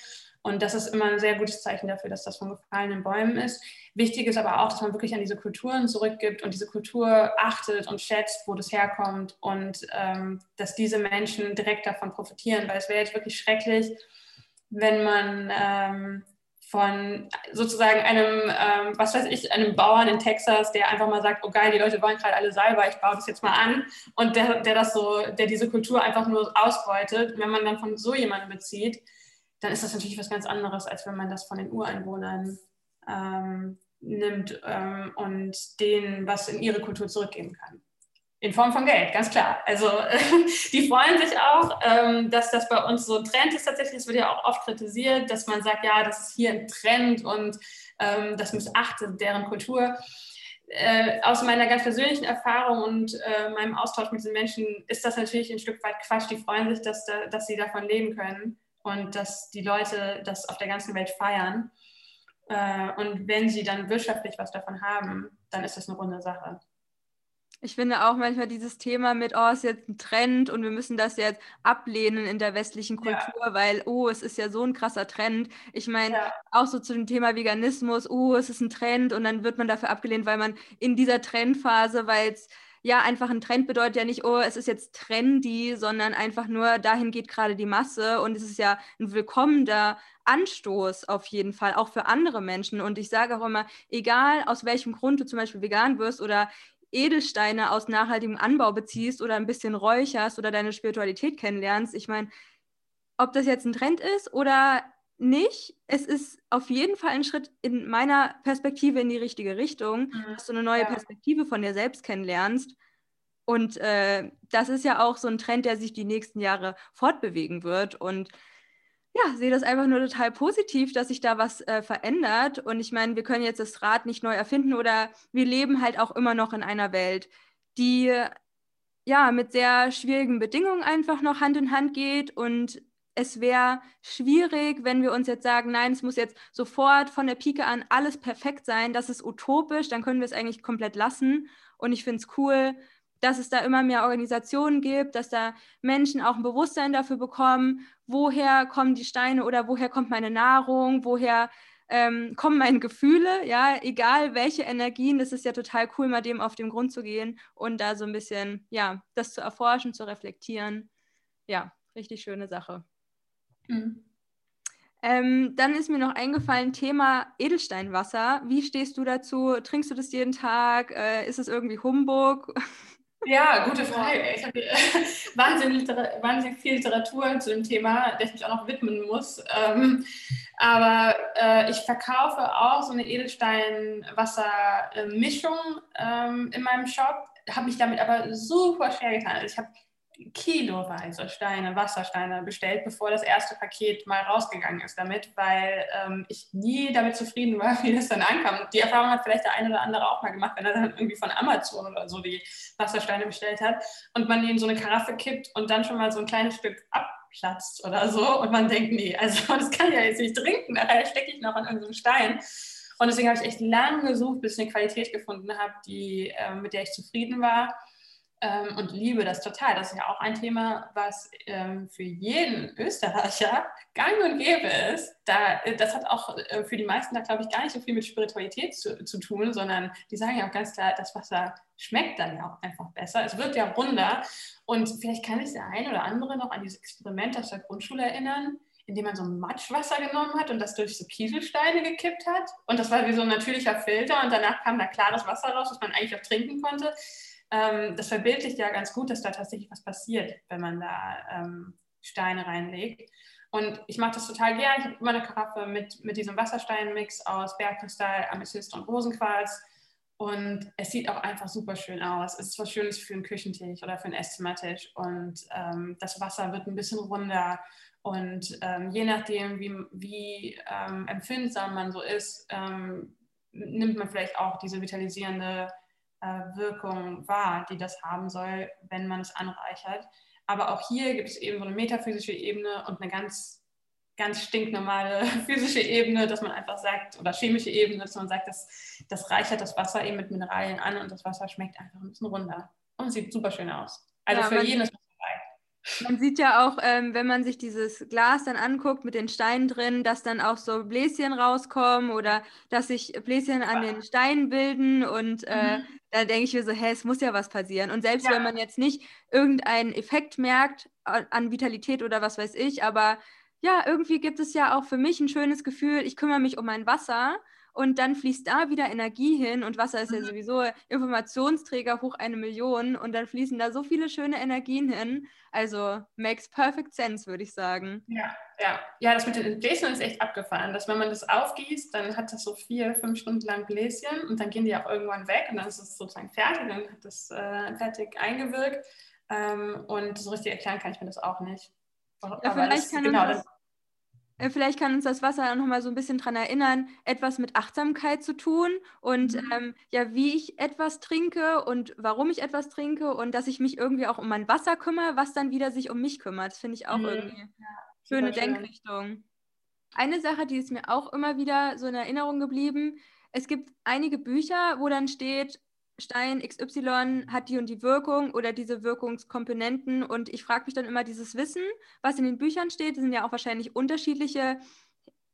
Und das ist immer ein sehr gutes Zeichen dafür, dass das von gefallenen Bäumen ist. Wichtig ist aber auch, dass man wirklich an diese Kulturen zurückgibt und diese Kultur achtet und schätzt, wo das herkommt und ähm, dass diese Menschen direkt davon profitieren, weil es wäre jetzt wirklich schrecklich, wenn man ähm, von sozusagen einem, ähm, was weiß ich, einem Bauern in Texas, der einfach mal sagt, oh geil, die Leute wollen gerade alle Salbei, ich baue das jetzt mal an und der, der das so, der diese Kultur einfach nur ausbeutet. Wenn man dann von so jemandem bezieht, dann ist das natürlich was ganz anderes, als wenn man das von den Ureinwohnern ähm, nimmt ähm, und denen was in ihre Kultur zurückgeben kann. In Form von Geld, ganz klar. Also die freuen sich auch, ähm, dass das bei uns so ein Trend ist tatsächlich. Es wird ja auch oft kritisiert, dass man sagt, ja, das ist hier ein Trend und ähm, das missachtet deren Kultur. Äh, aus meiner ganz persönlichen Erfahrung und äh, meinem Austausch mit diesen Menschen ist das natürlich ein Stück weit Quatsch. Die freuen sich, dass, da, dass sie davon leben können und dass die Leute das auf der ganzen Welt feiern. Äh, und wenn sie dann wirtschaftlich was davon haben, dann ist das eine runde Sache. Ich finde auch manchmal dieses Thema mit, oh, ist jetzt ein Trend und wir müssen das jetzt ablehnen in der westlichen Kultur, ja. weil, oh, es ist ja so ein krasser Trend. Ich meine, ja. auch so zu dem Thema Veganismus, oh, es ist ein Trend und dann wird man dafür abgelehnt, weil man in dieser Trendphase, weil es ja einfach ein Trend bedeutet ja nicht, oh, es ist jetzt trendy, sondern einfach nur, dahin geht gerade die Masse und es ist ja ein willkommener Anstoß auf jeden Fall, auch für andere Menschen. Und ich sage auch immer, egal aus welchem Grund du zum Beispiel vegan wirst oder Edelsteine aus nachhaltigem Anbau beziehst oder ein bisschen räucherst oder deine Spiritualität kennenlernst. Ich meine, ob das jetzt ein Trend ist oder nicht, es ist auf jeden Fall ein Schritt in meiner Perspektive in die richtige Richtung, mhm. dass du eine neue ja. Perspektive von dir selbst kennenlernst. Und äh, das ist ja auch so ein Trend, der sich die nächsten Jahre fortbewegen wird. Und ja, sehe das einfach nur total positiv, dass sich da was äh, verändert. Und ich meine, wir können jetzt das Rad nicht neu erfinden oder wir leben halt auch immer noch in einer Welt, die ja mit sehr schwierigen Bedingungen einfach noch Hand in Hand geht. Und es wäre schwierig, wenn wir uns jetzt sagen, nein, es muss jetzt sofort von der Pike an alles perfekt sein. Das ist utopisch, dann können wir es eigentlich komplett lassen. Und ich finde es cool, dass es da immer mehr Organisationen gibt, dass da Menschen auch ein Bewusstsein dafür bekommen, woher kommen die Steine oder woher kommt meine Nahrung, woher ähm, kommen meine Gefühle, ja, egal welche Energien, das ist ja total cool, mal dem auf den Grund zu gehen und da so ein bisschen, ja, das zu erforschen, zu reflektieren. Ja, richtig schöne Sache. Mhm. Ähm, dann ist mir noch eingefallen, Thema Edelsteinwasser. Wie stehst du dazu? Trinkst du das jeden Tag? Äh, ist es irgendwie Humbug? Ja, gute Frage. Ich habe wahnsinnig, wahnsinnig viel Literatur zu dem Thema, der ich mich auch noch widmen muss. Ähm, aber äh, ich verkaufe auch so eine Edelstein-Wasser-Mischung ähm, in meinem Shop, habe mich damit aber super schwer getan. Also ich habe kiloweise Steine, Wassersteine bestellt, bevor das erste Paket mal rausgegangen ist damit, weil ähm, ich nie damit zufrieden war, wie das dann ankam. Die Erfahrung hat vielleicht der eine oder andere auch mal gemacht, wenn er dann irgendwie von Amazon oder so die Wassersteine bestellt hat und man in so eine Karaffe kippt und dann schon mal so ein kleines Stück abplatzt oder so und man denkt, nee, also das kann ich ja jetzt nicht trinken, nachher stecke ich noch an irgendeinem Stein. Und deswegen habe ich echt lange gesucht, bis ich eine Qualität gefunden habe, die, äh, mit der ich zufrieden war ähm, und liebe das total. Das ist ja auch ein Thema, was ähm, für jeden Österreicher gang und gäbe ist. Da, äh, das hat auch äh, für die meisten da, glaube ich, gar nicht so viel mit Spiritualität zu, zu, tun, sondern die sagen ja auch ganz klar, das Wasser schmeckt dann ja auch einfach besser. Es wird ja runder. Und vielleicht kann sich der eine oder andere noch an dieses Experiment aus der Grundschule erinnern, in dem man so Matschwasser genommen hat und das durch so Kieselsteine gekippt hat. Und das war wie so ein natürlicher Filter und danach kam da klares Wasser raus, was man eigentlich auch trinken konnte ähm, das verbildlicht ja ganz gut, dass da tatsächlich was passiert, wenn man da ähm, Steine reinlegt. Und ich mache das total gerne. Ich habe immer eine Karaffe mit, mit diesem Wassersteinmix aus Bergkristall, Amethyst und Rosenquarz. Und es sieht auch einfach super schön aus. Es ist was Schönes für einen Küchentisch oder für einen Esszimmertisch. Und ähm, das Wasser wird ein bisschen runder. Und ähm, je nachdem, wie, wie ähm, empfindsam man so ist, ähm, nimmt man vielleicht auch diese vitalisierende Wirkung wahr, die das haben soll, wenn man es anreichert. Aber auch hier gibt es eben so eine metaphysische Ebene und eine ganz, ganz stinknormale physische Ebene, dass man einfach sagt, oder chemische Ebene, dass man sagt, das, das reichert das Wasser eben mit Mineralien an und das Wasser schmeckt einfach ein bisschen runder und sieht super schön aus. Also ja, für jeden ist Man sieht ja auch, ähm, wenn man sich dieses Glas dann anguckt mit den Steinen drin, dass dann auch so Bläschen rauskommen oder dass sich Bläschen an den Steinen bilden und äh, mhm. da denke ich mir so, hä, es muss ja was passieren. Und selbst ja. wenn man jetzt nicht irgendeinen Effekt merkt an Vitalität oder was weiß ich, aber ja, irgendwie gibt es ja auch für mich ein schönes Gefühl, ich kümmere mich um mein Wasser und dann fließt da wieder Energie hin und Wasser ist ja mhm. sowieso Informationsträger hoch eine Million und dann fließen da so viele schöne Energien hin. Also makes perfect sense, würde ich sagen. Ja, ja. Ja, das mit den Bläschen ist echt abgefahren, dass wenn man das aufgießt, dann hat das so vier, fünf Stunden lang Bläschen und dann gehen die auch irgendwann weg und dann ist es sozusagen fertig, dann hat das äh, fertig eingewirkt. Ähm, und so richtig erklären kann ich mir das auch nicht. Ja, Aber vielleicht das, kann genau, das, äh, Vielleicht kann uns das Wasser noch mal so ein bisschen daran erinnern, etwas mit Achtsamkeit zu tun und mhm. ähm, ja, wie ich etwas trinke und warum ich etwas trinke und dass ich mich irgendwie auch um mein Wasser kümmere, was dann wieder sich um mich kümmert. Das finde ich auch mhm. irgendwie ja, schöne schön. Denkrichtung. Eine Sache, die ist mir auch immer wieder so in Erinnerung geblieben. Es gibt einige Bücher, wo dann steht, Stein XY hat die und die Wirkung oder diese Wirkungskomponenten. Und ich frage mich dann immer, dieses Wissen, was in den Büchern steht, sind ja auch wahrscheinlich unterschiedliche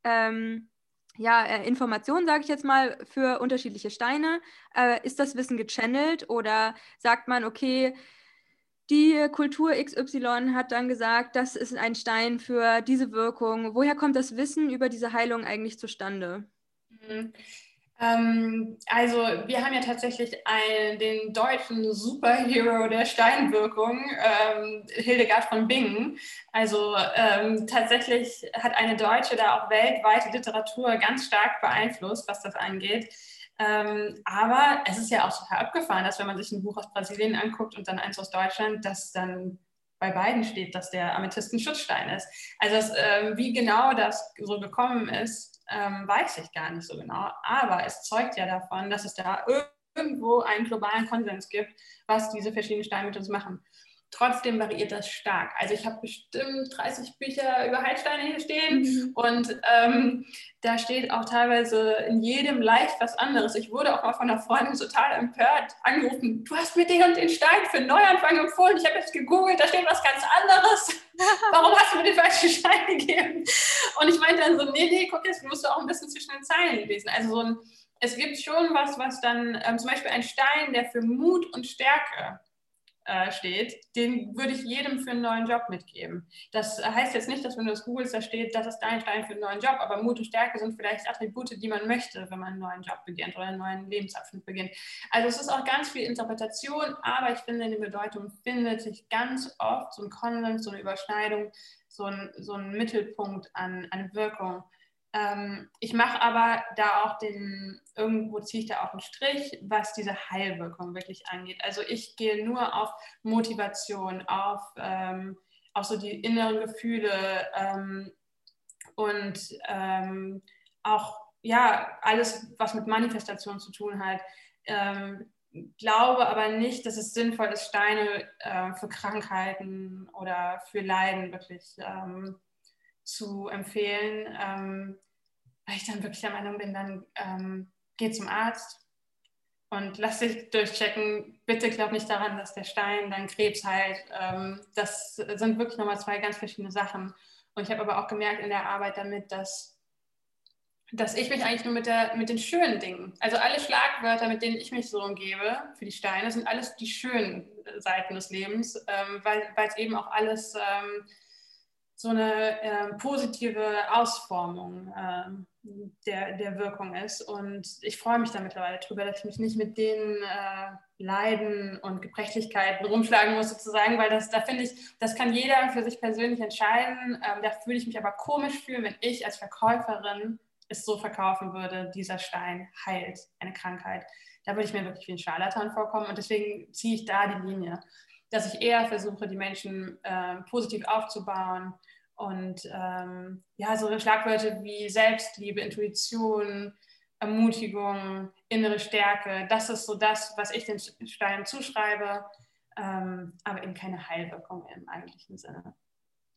ähm, ja, äh, Informationen, sage ich jetzt mal, für unterschiedliche Steine. Äh, ist das Wissen gechannelt oder sagt man, okay, die Kultur XY hat dann gesagt, das ist ein Stein für diese Wirkung. Woher kommt das Wissen über diese Heilung eigentlich zustande? Ähm, also wir haben ja tatsächlich einen, den deutschen Superhero der Steinwirkung, ähm, Hildegard von Bingen. Also ähm, tatsächlich hat eine Deutsche da auch weltweite Literatur ganz stark beeinflusst, was das angeht. Ähm, aber es ist ja auch total abgefahren, dass wenn man sich ein Buch aus Brasilien anguckt und dann eins aus Deutschland, dass dann bei beiden steht, dass der Amethyst ein Schutzstein ist. Also das, äh, wie genau das so gekommen ist, ähm, weiß ich gar nicht so genau. Aber es zeugt ja davon, dass es da irgendwo einen globalen Konsens gibt, was diese verschiedenen Steine mit uns machen. Trotzdem variiert das stark. Also ich habe bestimmt 30 Bücher über Heilsteine hier stehen mhm. und ähm, da steht auch teilweise in jedem leicht was anderes. Ich wurde auch mal von einer Freundin total empört angerufen, du hast mir den und den Stein für Neuanfang empfohlen. Ich habe jetzt gegoogelt, da steht was ganz anderes. Warum hast du mir den falschen Stein gegeben? Und ich meinte dann so, nee, nee, guck jetzt, musst du auch ein bisschen zwischen den Zeilen lesen. Also so ein, es gibt schon was, was dann, ähm, zum Beispiel ein Stein, der für Mut und Stärke äh, steht, den würde ich jedem für einen neuen Job mitgeben. Das heißt jetzt nicht, dass wenn du das googelst, da steht, das ist dein Stein für einen neuen Job, aber Mut und Stärke sind vielleicht Attribute, die man möchte, wenn man einen neuen Job beginnt oder einen neuen Lebensabschnitt beginnt. Also es ist auch ganz viel Interpretation, aber ich finde, in der Bedeutung findet sich ganz oft so ein Konsens, so eine Überschneidung, so ein, so ein Mittelpunkt an, an Wirkung. Ähm, ich mache aber da auch den, irgendwo ziehe ich da auch einen Strich, was diese Heilwirkung wirklich angeht. Also ich gehe nur auf Motivation, auf, ähm, auf so die inneren Gefühle ähm, und ähm, auch ja, alles, was mit Manifestation zu tun hat. Ähm, glaube aber nicht, dass es sinnvoll ist, Steine äh, für Krankheiten oder für Leiden wirklich ähm, zu empfehlen, ähm, weil ich dann wirklich der Meinung bin, dann ähm, geh zum Arzt und lass dich durchchecken. Bitte glaub nicht daran, dass der Stein dann Krebs heilt. Ähm, das sind wirklich nochmal zwei ganz verschiedene Sachen. Und ich habe aber auch gemerkt in der Arbeit damit, dass, dass ich mich eigentlich nur mit, der, mit den schönen Dingen, also alle Schlagwörter, mit denen ich mich so umgebe für die Steine, sind alles die schönen Seiten des Lebens, ähm, weil es eben auch alles ähm, so eine äh, positive Ausformung äh, der, der Wirkung ist. Und ich freue mich da mittlerweile drüber, dass ich mich nicht mit den äh, Leiden und Gebrechlichkeiten rumschlagen muss, sozusagen, weil das, da finde ich, das kann jeder für sich persönlich entscheiden. Ähm, da würde ich mich aber komisch fühlen, wenn ich als Verkäuferin es so verkaufen würde, dieser Stein heilt eine Krankheit. Da würde ich mir wirklich wie ein Scharlatan vorkommen und deswegen ziehe ich da die Linie dass ich eher versuche, die Menschen äh, positiv aufzubauen und ähm, ja, so Schlagwörter wie Selbstliebe, Intuition, Ermutigung, innere Stärke, das ist so das, was ich den Steinen zuschreibe, ähm, aber eben keine Heilwirkung im eigentlichen Sinne.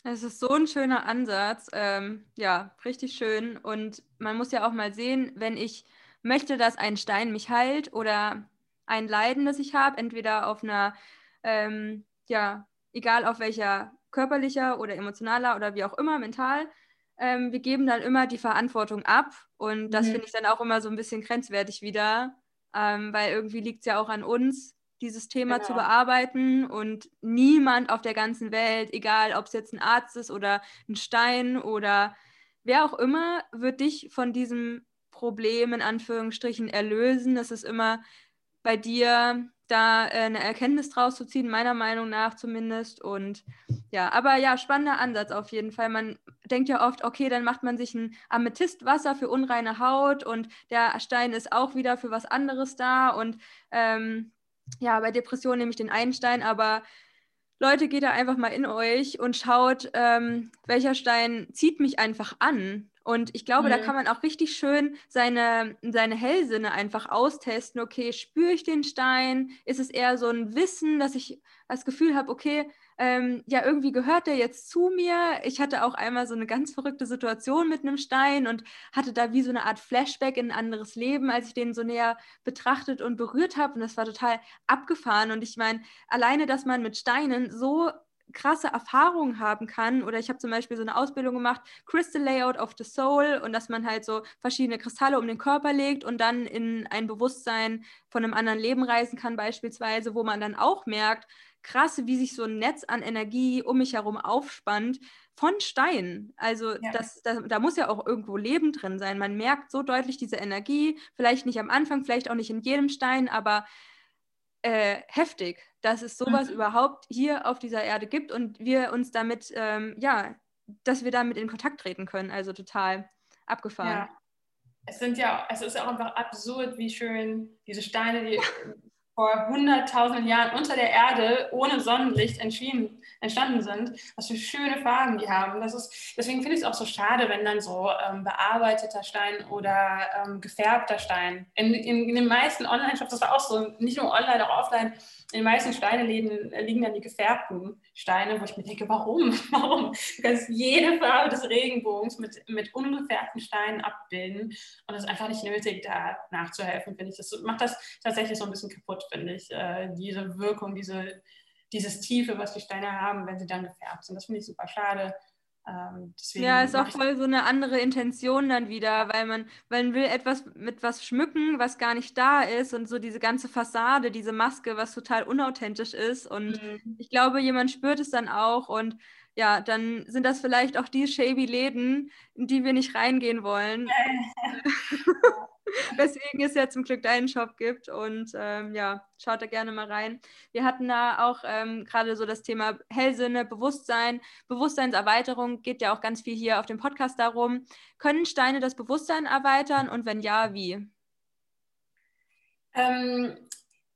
Es ist so ein schöner Ansatz, ähm, ja, richtig schön. Und man muss ja auch mal sehen, wenn ich möchte, dass ein Stein mich heilt oder ein Leiden, das ich habe, entweder auf einer ähm, ja, egal auf welcher körperlicher oder emotionaler oder wie auch immer, mental, ähm, wir geben dann immer die Verantwortung ab. Und das mhm. finde ich dann auch immer so ein bisschen grenzwertig wieder, ähm, weil irgendwie liegt es ja auch an uns, dieses Thema genau. zu bearbeiten und niemand auf der ganzen Welt, egal ob es jetzt ein Arzt ist oder ein Stein oder wer auch immer, wird dich von diesem Problem in Anführungsstrichen erlösen. Das ist immer bei dir da äh, eine Erkenntnis draus zu ziehen, meiner Meinung nach zumindest. Und ja, aber ja, spannender Ansatz auf jeden Fall. Man denkt ja oft, okay, dann macht man sich ein Amethystwasser für unreine Haut und der Stein ist auch wieder für was anderes da. Und ähm, ja, bei Depressionen nehme ich den einen Stein, aber Leute, geht da einfach mal in euch und schaut, ähm, welcher Stein zieht mich einfach an. Und ich glaube, mhm. da kann man auch richtig schön seine, seine Hellsinne einfach austesten. Okay, spüre ich den Stein? Ist es eher so ein Wissen, dass ich das Gefühl habe, okay, ähm, ja, irgendwie gehört der jetzt zu mir. Ich hatte auch einmal so eine ganz verrückte Situation mit einem Stein und hatte da wie so eine Art Flashback in ein anderes Leben, als ich den so näher betrachtet und berührt habe. Und das war total abgefahren. Und ich meine, alleine, dass man mit Steinen so krasse Erfahrungen haben kann. Oder ich habe zum Beispiel so eine Ausbildung gemacht, Crystal Layout of the Soul, und dass man halt so verschiedene Kristalle um den Körper legt und dann in ein Bewusstsein von einem anderen Leben reisen kann, beispielsweise, wo man dann auch merkt, krass, wie sich so ein Netz an Energie um mich herum aufspannt von Stein. Also ja. das, das, da muss ja auch irgendwo Leben drin sein. Man merkt so deutlich diese Energie, vielleicht nicht am Anfang, vielleicht auch nicht in jedem Stein, aber äh, heftig, dass es sowas mhm. überhaupt hier auf dieser Erde gibt und wir uns damit, ähm, ja, dass wir damit in Kontakt treten können. Also total abgefahren. Ja. Es sind ja, es ist auch einfach absurd, wie schön diese Steine, die vor hunderttausenden Jahren unter der Erde ohne Sonnenlicht entstanden, sind, was für schöne Farben die haben. Das ist, deswegen finde ich es auch so schade, wenn dann so ähm, bearbeiteter Stein oder ähm, gefärbter Stein in, in, in den meisten Online-Shops, das war auch so, nicht nur online, auch offline, in den meisten Steineläden liegen dann die gefärbten Steine, wo ich mir denke, warum? Warum? Du kannst jede Farbe des Regenbogens mit, mit ungefärbten Steinen abbilden und es ist einfach nicht nötig, da nachzuhelfen, finde ich. Das macht das tatsächlich so ein bisschen kaputt, finde ich, äh, diese Wirkung, diese, dieses Tiefe, was die Steine haben, wenn sie dann gefärbt sind. Das finde ich super schade. Ähm, ja, ist auch voll so eine andere Intention dann wieder, weil man, man will etwas mit was schmücken, was gar nicht da ist und so diese ganze Fassade, diese Maske, was total unauthentisch ist. Und mhm. ich glaube, jemand spürt es dann auch und ja, dann sind das vielleicht auch die shady Läden, in die wir nicht reingehen wollen. Weswegen es ja zum Glück deinen Shop gibt. Und ähm, ja, schaut da gerne mal rein. Wir hatten da auch ähm, gerade so das Thema Hellsinne, Bewusstsein, Bewusstseinserweiterung, geht ja auch ganz viel hier auf dem Podcast darum. Können Steine das Bewusstsein erweitern und wenn ja, wie? Ähm,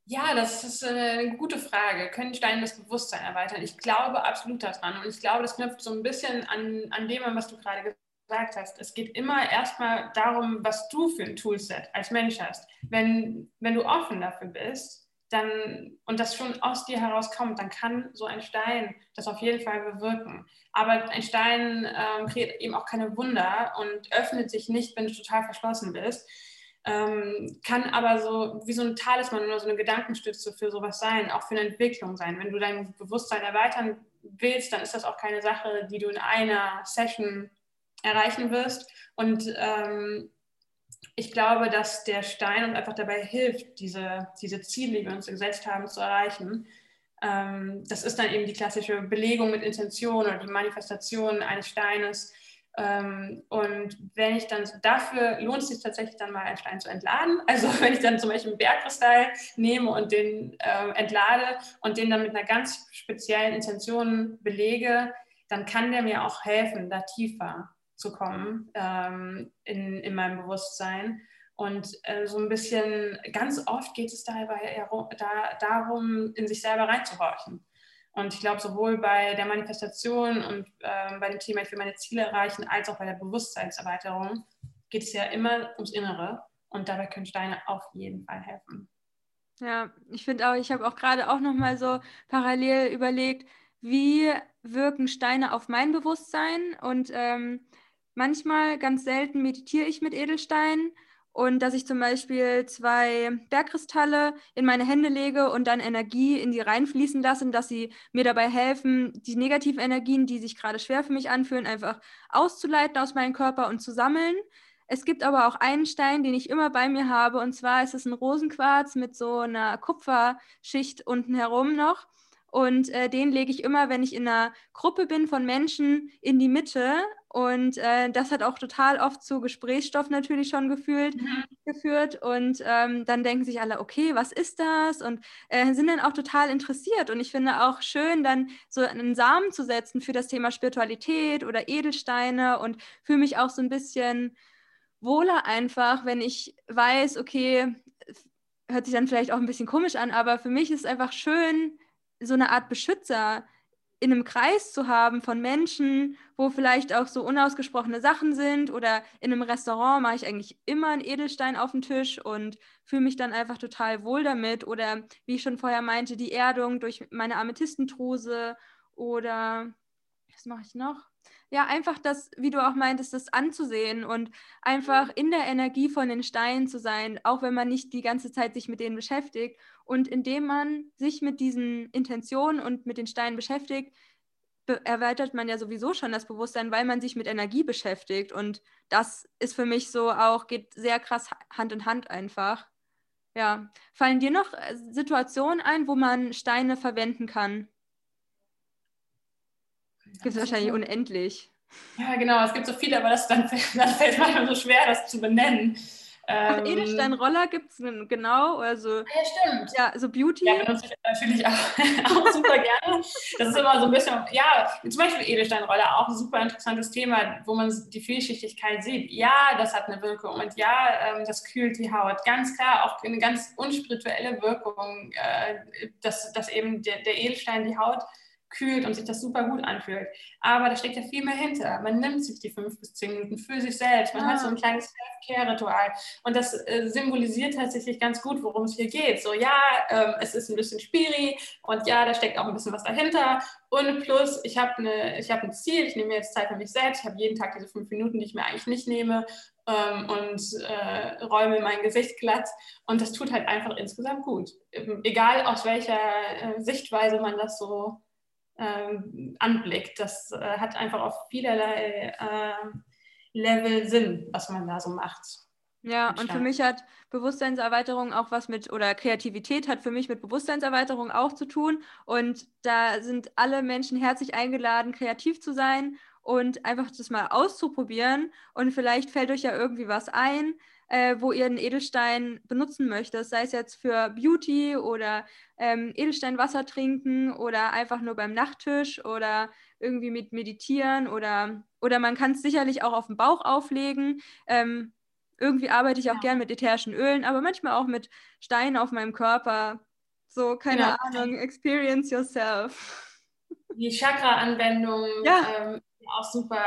ja, das ist eine gute Frage. Können Steine das Bewusstsein erweitern? Ich glaube absolut daran. Und ich glaube, das knüpft so ein bisschen an, an dem was du gerade gesagt hast gesagt hast, es geht immer erstmal darum, was du für ein Toolset als Mensch hast. Wenn, wenn du offen dafür bist, dann, und das schon aus dir herauskommt, dann kann so ein Stein das auf jeden Fall bewirken. Aber ein Stein ähm, kreiert eben auch keine Wunder und öffnet sich nicht, wenn du total verschlossen bist. Ähm, kann aber so wie so ein Talisman oder so eine Gedankenstütze für sowas sein, auch für eine Entwicklung sein. Wenn du dein Bewusstsein erweitern willst, dann ist das auch keine Sache, die du in einer Session erreichen wirst. Und ähm, ich glaube, dass der Stein uns einfach dabei hilft, diese, diese Ziele, die wir uns gesetzt haben, zu erreichen. Ähm, das ist dann eben die klassische Belegung mit Intention oder die Manifestation eines Steines. Ähm, und wenn ich dann dafür lohnt es sich tatsächlich dann mal einen Stein zu entladen. Also wenn ich dann zum Beispiel einen Bergkristall nehme und den äh, entlade und den dann mit einer ganz speziellen Intention belege, dann kann der mir auch helfen, da tiefer zu kommen ähm, in, in meinem Bewusstsein. Und äh, so ein bisschen, ganz oft geht es dabei da, darum, in sich selber reinzuhorchen. Und ich glaube, sowohl bei der Manifestation und äh, bei dem Thema, ich will meine Ziele erreichen, als auch bei der Bewusstseinserweiterung geht es ja immer ums Innere. Und dabei können Steine auf jeden Fall helfen. Ja, ich finde auch, ich habe auch gerade auch nochmal so parallel überlegt, wie wirken Steine auf mein Bewusstsein und ähm, Manchmal, ganz selten, meditiere ich mit Edelsteinen und dass ich zum Beispiel zwei Bergkristalle in meine Hände lege und dann Energie in die reinfließen lasse, dass sie mir dabei helfen, die negativen Energien, die sich gerade schwer für mich anfühlen, einfach auszuleiten aus meinem Körper und zu sammeln. Es gibt aber auch einen Stein, den ich immer bei mir habe, und zwar ist es ein Rosenquarz mit so einer Kupferschicht unten herum noch. Und äh, den lege ich immer, wenn ich in einer Gruppe bin von Menschen, in die Mitte. Und äh, das hat auch total oft zu Gesprächsstoff natürlich schon gefühlt, mhm. geführt. Und ähm, dann denken sich alle, okay, was ist das? Und äh, sind dann auch total interessiert. Und ich finde auch schön, dann so einen Samen zu setzen für das Thema Spiritualität oder Edelsteine und fühle mich auch so ein bisschen wohler einfach, wenn ich weiß, okay, hört sich dann vielleicht auch ein bisschen komisch an, aber für mich ist es einfach schön, so eine Art Beschützer in einem Kreis zu haben von Menschen, wo vielleicht auch so unausgesprochene Sachen sind oder in einem Restaurant mache ich eigentlich immer einen Edelstein auf den Tisch und fühle mich dann einfach total wohl damit oder wie ich schon vorher meinte, die Erdung durch meine Amethystentruse oder was mache ich noch? Ja, einfach das, wie du auch meintest, das anzusehen und einfach in der Energie von den Steinen zu sein, auch wenn man nicht die ganze Zeit sich mit denen beschäftigt. Und indem man sich mit diesen Intentionen und mit den Steinen beschäftigt, erweitert man ja sowieso schon das Bewusstsein, weil man sich mit Energie beschäftigt. Und das ist für mich so auch, geht sehr krass Hand in Hand einfach. Ja. Fallen dir noch äh, Situationen ein, wo man Steine verwenden kann? Gibt es wahrscheinlich unendlich. Ja, genau, es gibt so viele, aber das dann, dann fällt manchmal so schwer, das zu benennen. Ähm, Edelsteinroller gibt es genau, also ja, stimmt. Ja, so Beauty. Ja, benutze ich natürlich auch, auch super gerne. Das ist immer so ein bisschen, ja, zum Beispiel Edelsteinroller, auch ein super interessantes Thema, wo man die Vielschichtigkeit sieht. Ja, das hat eine Wirkung und ja, ähm, das kühlt die Haut. Ganz klar, auch eine ganz unspirituelle Wirkung, äh, dass, dass eben der, der Edelstein die Haut kühlt und sich das super gut anfühlt. Aber da steckt ja viel mehr hinter. Man nimmt sich die fünf bis zehn Minuten für sich selbst. Man ah. hat so ein kleines Self-Care-Ritual. Und das äh, symbolisiert tatsächlich ganz gut, worum es hier geht. So, ja, ähm, es ist ein bisschen spiri und ja, da steckt auch ein bisschen was dahinter. Und plus, ich habe hab ein Ziel, ich nehme mir jetzt Zeit für mich selbst. Ich habe jeden Tag diese fünf Minuten, die ich mir eigentlich nicht nehme ähm, und äh, räume mein Gesicht glatt. Und das tut halt einfach insgesamt gut. Egal aus welcher äh, Sichtweise man das so anblickt. Das äh, hat einfach auf vielerlei äh, Level Sinn, was man da so macht. Ja, und für mich hat Bewusstseinserweiterung auch was mit, oder Kreativität hat für mich mit Bewusstseinserweiterung auch zu tun. Und da sind alle Menschen herzlich eingeladen, kreativ zu sein und einfach das mal auszuprobieren. Und vielleicht fällt euch ja irgendwie was ein, äh, wo ihr einen Edelstein benutzen möchtet, sei es jetzt für Beauty oder ähm, Edelsteinwasser trinken oder einfach nur beim Nachttisch oder irgendwie mit Meditieren oder, oder man kann es sicherlich auch auf den Bauch auflegen. Ähm, irgendwie arbeite ich auch ja. gern mit ätherischen Ölen, aber manchmal auch mit Steinen auf meinem Körper. So, keine ja. Ahnung, experience yourself. Die Chakra-Anwendung ja. ähm, auch super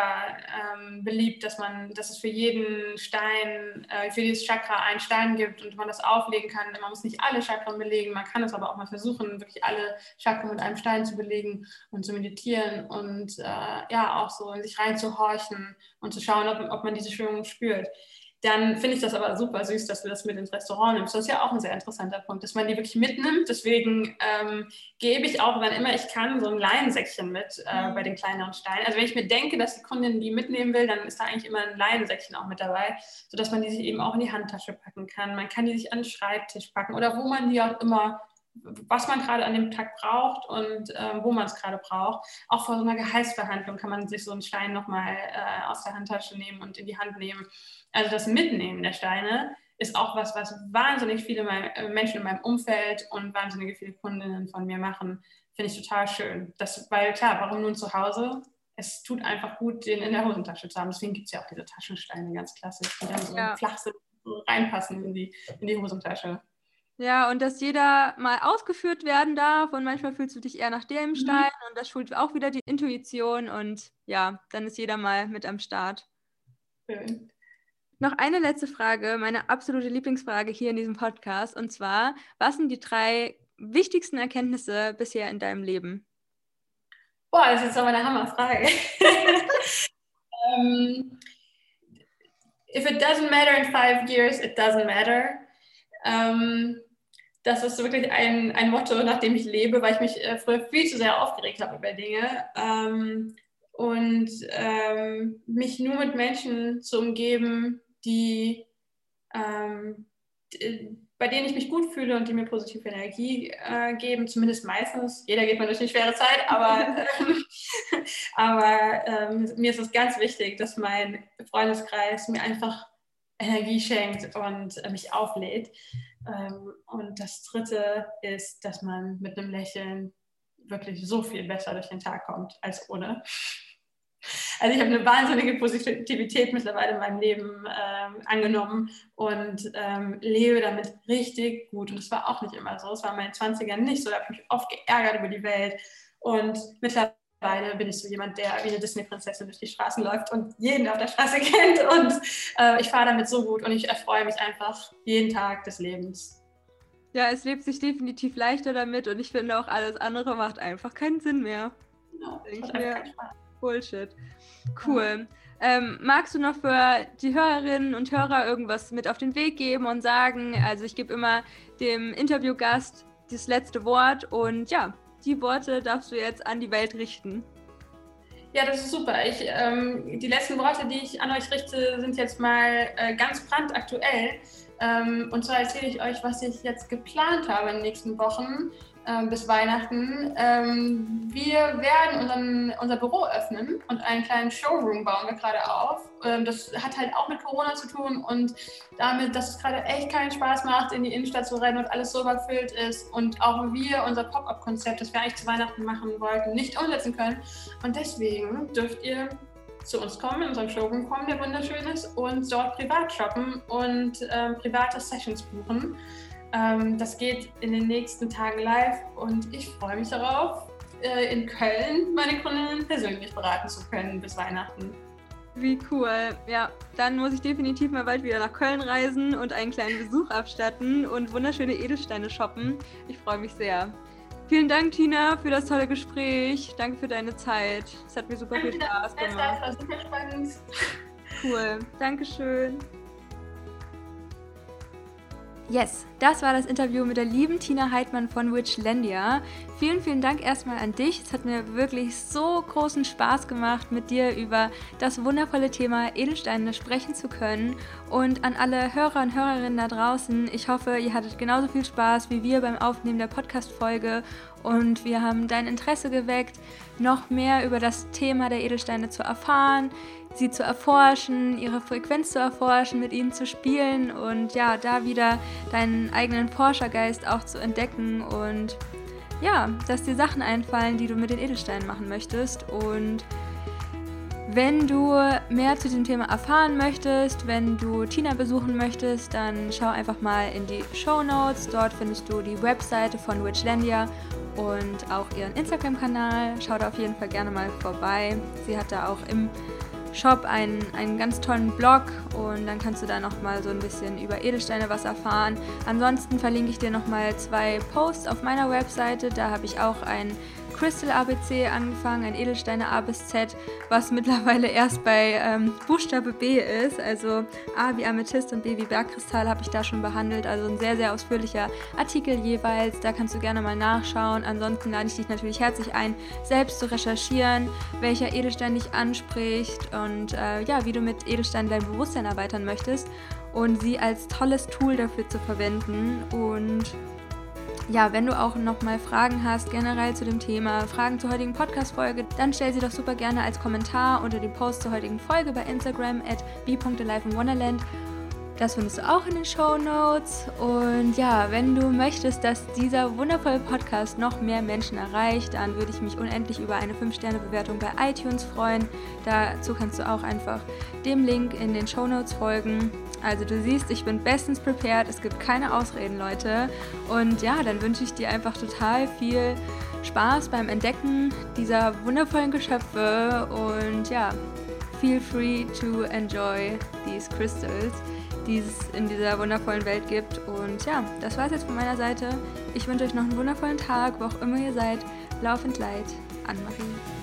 ähm, beliebt, dass man, dass es für jeden Stein, äh, für jedes Chakra einen Stein gibt und man das auflegen kann. Man muss nicht alle Chakren belegen, man kann es aber auch mal versuchen, wirklich alle Chakren mit einem Stein zu belegen und zu meditieren und äh, ja, auch so in sich reinzuhorchen und zu schauen, ob, ob man diese Schwingung spürt dann finde ich das aber super süß, dass du das mit ins Restaurant nimmst. Das ist ja auch ein sehr interessanter Punkt, dass man die wirklich mitnimmt. Deswegen ähm, gebe ich auch, wann immer ich kann, so ein Leinensäckchen mit äh, mhm. bei den kleineren Steinen. Also wenn ich mir denke, dass die Kundin die mitnehmen will, dann ist da eigentlich immer ein Leinensäckchen auch mit dabei, sodass man die sich eben auch in die Handtasche packen kann. Man kann die sich an den Schreibtisch packen oder wo man die auch immer was man gerade an dem Tag braucht und äh, wo man es gerade braucht. Auch vor so einer Gehaltsverhandlung kann man sich so einen Stein nochmal äh, aus der Handtasche nehmen und in die Hand nehmen. Also das Mitnehmen der Steine ist auch was, was wahnsinnig viele äh, Menschen in meinem Umfeld und wahnsinnige viele Kundinnen von mir machen. Finde ich total schön. Das, weil klar, warum nun zu Hause? Es tut einfach gut, den in der Hosentasche zu haben. Deswegen gibt es ja auch diese Taschensteine ganz klassisch, die dann so ja. flach sind, so reinpassen in die, in die Hosentasche. Ja, und dass jeder mal ausgeführt werden darf und manchmal fühlst du dich eher nach dem mhm. Stein mhm. und das schult auch wieder die Intuition und ja, dann ist jeder mal mit am Start. Schön. Noch eine letzte Frage, meine absolute Lieblingsfrage hier in diesem Podcast und zwar, was sind die drei wichtigsten Erkenntnisse bisher in deinem Leben? Boah, das ist aber eine Hammerfrage. ähm, if it doesn't matter in five years, it doesn't matter. Ähm, das ist wirklich ein, ein Motto, nach dem ich lebe, weil ich mich äh, früher viel zu sehr aufgeregt habe über Dinge. Ähm, und ähm, mich nur mit Menschen zu umgeben, die, ähm, die, bei denen ich mich gut fühle und die mir positive Energie äh, geben, zumindest meistens. Jeder geht mal durch eine schwere Zeit, aber, aber ähm, mir ist es ganz wichtig, dass mein Freundeskreis mir einfach Energie schenkt und äh, mich auflädt. Ähm, und das Dritte ist, dass man mit einem Lächeln wirklich so viel besser durch den Tag kommt als ohne. Also ich habe eine wahnsinnige Positivität mittlerweile in meinem Leben ähm, angenommen und ähm, lebe damit richtig gut. Und das war auch nicht immer so. Es war in meinen 20ern nicht so. Da habe ich mich oft geärgert über die Welt. Und mittlerweile bin ich so jemand, der wie eine Disney-Prinzessin durch die Straßen läuft und jeden auf der Straße kennt. Und äh, ich fahre damit so gut und ich erfreue mich einfach jeden Tag des Lebens. Ja, es lebt sich definitiv leichter damit und ich finde auch alles andere macht einfach keinen Sinn mehr. Ja, ich mir, Bullshit. Cool. Ähm, magst du noch für die Hörerinnen und Hörer irgendwas mit auf den Weg geben und sagen? Also ich gebe immer dem Interviewgast das letzte Wort und ja, die Worte darfst du jetzt an die Welt richten. Ja, das ist super. Ich, ähm, die letzten Worte, die ich an euch richte, sind jetzt mal äh, ganz brandaktuell. Ähm, und zwar erzähle ich euch, was ich jetzt geplant habe in den nächsten Wochen äh, bis Weihnachten. Ähm, wir werden unseren, unser Büro öffnen und einen kleinen Showroom bauen wir gerade auf. Ähm, das hat halt auch mit Corona zu tun und damit, dass es gerade echt keinen Spaß macht, in die Innenstadt zu rennen und alles so überfüllt ist und auch wir unser Pop-up-Konzept, das wir eigentlich zu Weihnachten machen wollten, nicht umsetzen können. Und deswegen dürft ihr zu uns kommen, in unseren Showroom kommen, der wunderschön ist, und dort privat shoppen und ähm, private Sessions buchen. Ähm, das geht in den nächsten Tagen live und ich freue mich darauf, äh, in Köln meine Kundinnen persönlich beraten zu können bis Weihnachten. Wie cool. Ja, dann muss ich definitiv mal bald wieder nach Köln reisen und einen kleinen Besuch abstatten und wunderschöne Edelsteine shoppen. Ich freue mich sehr. Vielen Dank, Tina, für das tolle Gespräch. Danke für deine Zeit. Es hat mir super viel Spaß gemacht. Das war super spannend. Cool. Dankeschön. Yes, das war das Interview mit der lieben Tina Heidmann von Witchlandia. Vielen, vielen Dank erstmal an dich. Es hat mir wirklich so großen Spaß gemacht, mit dir über das wundervolle Thema Edelsteine sprechen zu können. Und an alle Hörer und Hörerinnen da draußen, ich hoffe, ihr hattet genauso viel Spaß wie wir beim Aufnehmen der Podcast-Folge und wir haben dein Interesse geweckt, noch mehr über das Thema der Edelsteine zu erfahren, sie zu erforschen, ihre Frequenz zu erforschen, mit ihnen zu spielen und ja, da wieder deinen eigenen Forschergeist auch zu entdecken und ja, dass dir Sachen einfallen, die du mit den Edelsteinen machen möchtest und wenn du mehr zu diesem Thema erfahren möchtest, wenn du Tina besuchen möchtest, dann schau einfach mal in die Show Notes. Dort findest du die Webseite von Witchlandia und auch ihren Instagram-Kanal. Schau da auf jeden Fall gerne mal vorbei. Sie hat da auch im Shop einen, einen ganz tollen Blog und dann kannst du da nochmal so ein bisschen über Edelsteine was erfahren. Ansonsten verlinke ich dir nochmal zwei Posts auf meiner Webseite. Da habe ich auch ein Crystal ABC angefangen, ein Edelsteine A bis Z, was mittlerweile erst bei ähm, Buchstabe B ist. Also A wie Amethyst und B wie Bergkristall habe ich da schon behandelt. Also ein sehr, sehr ausführlicher Artikel jeweils. Da kannst du gerne mal nachschauen. Ansonsten lade ich dich natürlich herzlich ein, selbst zu recherchieren, welcher Edelstein dich anspricht und äh, ja, wie du mit Edelsteinen dein Bewusstsein erweitern möchtest und sie als tolles Tool dafür zu verwenden. Und ja, wenn du auch nochmal Fragen hast, generell zu dem Thema, Fragen zur heutigen Podcast-Folge, dann stell sie doch super gerne als Kommentar unter dem Post zur heutigen Folge bei Instagram at b.aliveinwonderland. Das findest du auch in den Show Notes. Und ja, wenn du möchtest, dass dieser wundervolle Podcast noch mehr Menschen erreicht, dann würde ich mich unendlich über eine 5-Sterne-Bewertung bei iTunes freuen. Dazu kannst du auch einfach dem Link in den Show Notes folgen. Also du siehst, ich bin bestens prepared. Es gibt keine Ausreden, Leute. Und ja, dann wünsche ich dir einfach total viel Spaß beim Entdecken dieser wundervollen Geschöpfe. Und ja, feel free to enjoy these crystals die es in dieser wundervollen Welt gibt. Und ja, das war es jetzt von meiner Seite. Ich wünsche euch noch einen wundervollen Tag, wo auch immer ihr seid. Laufend Leid, Anne-Marie.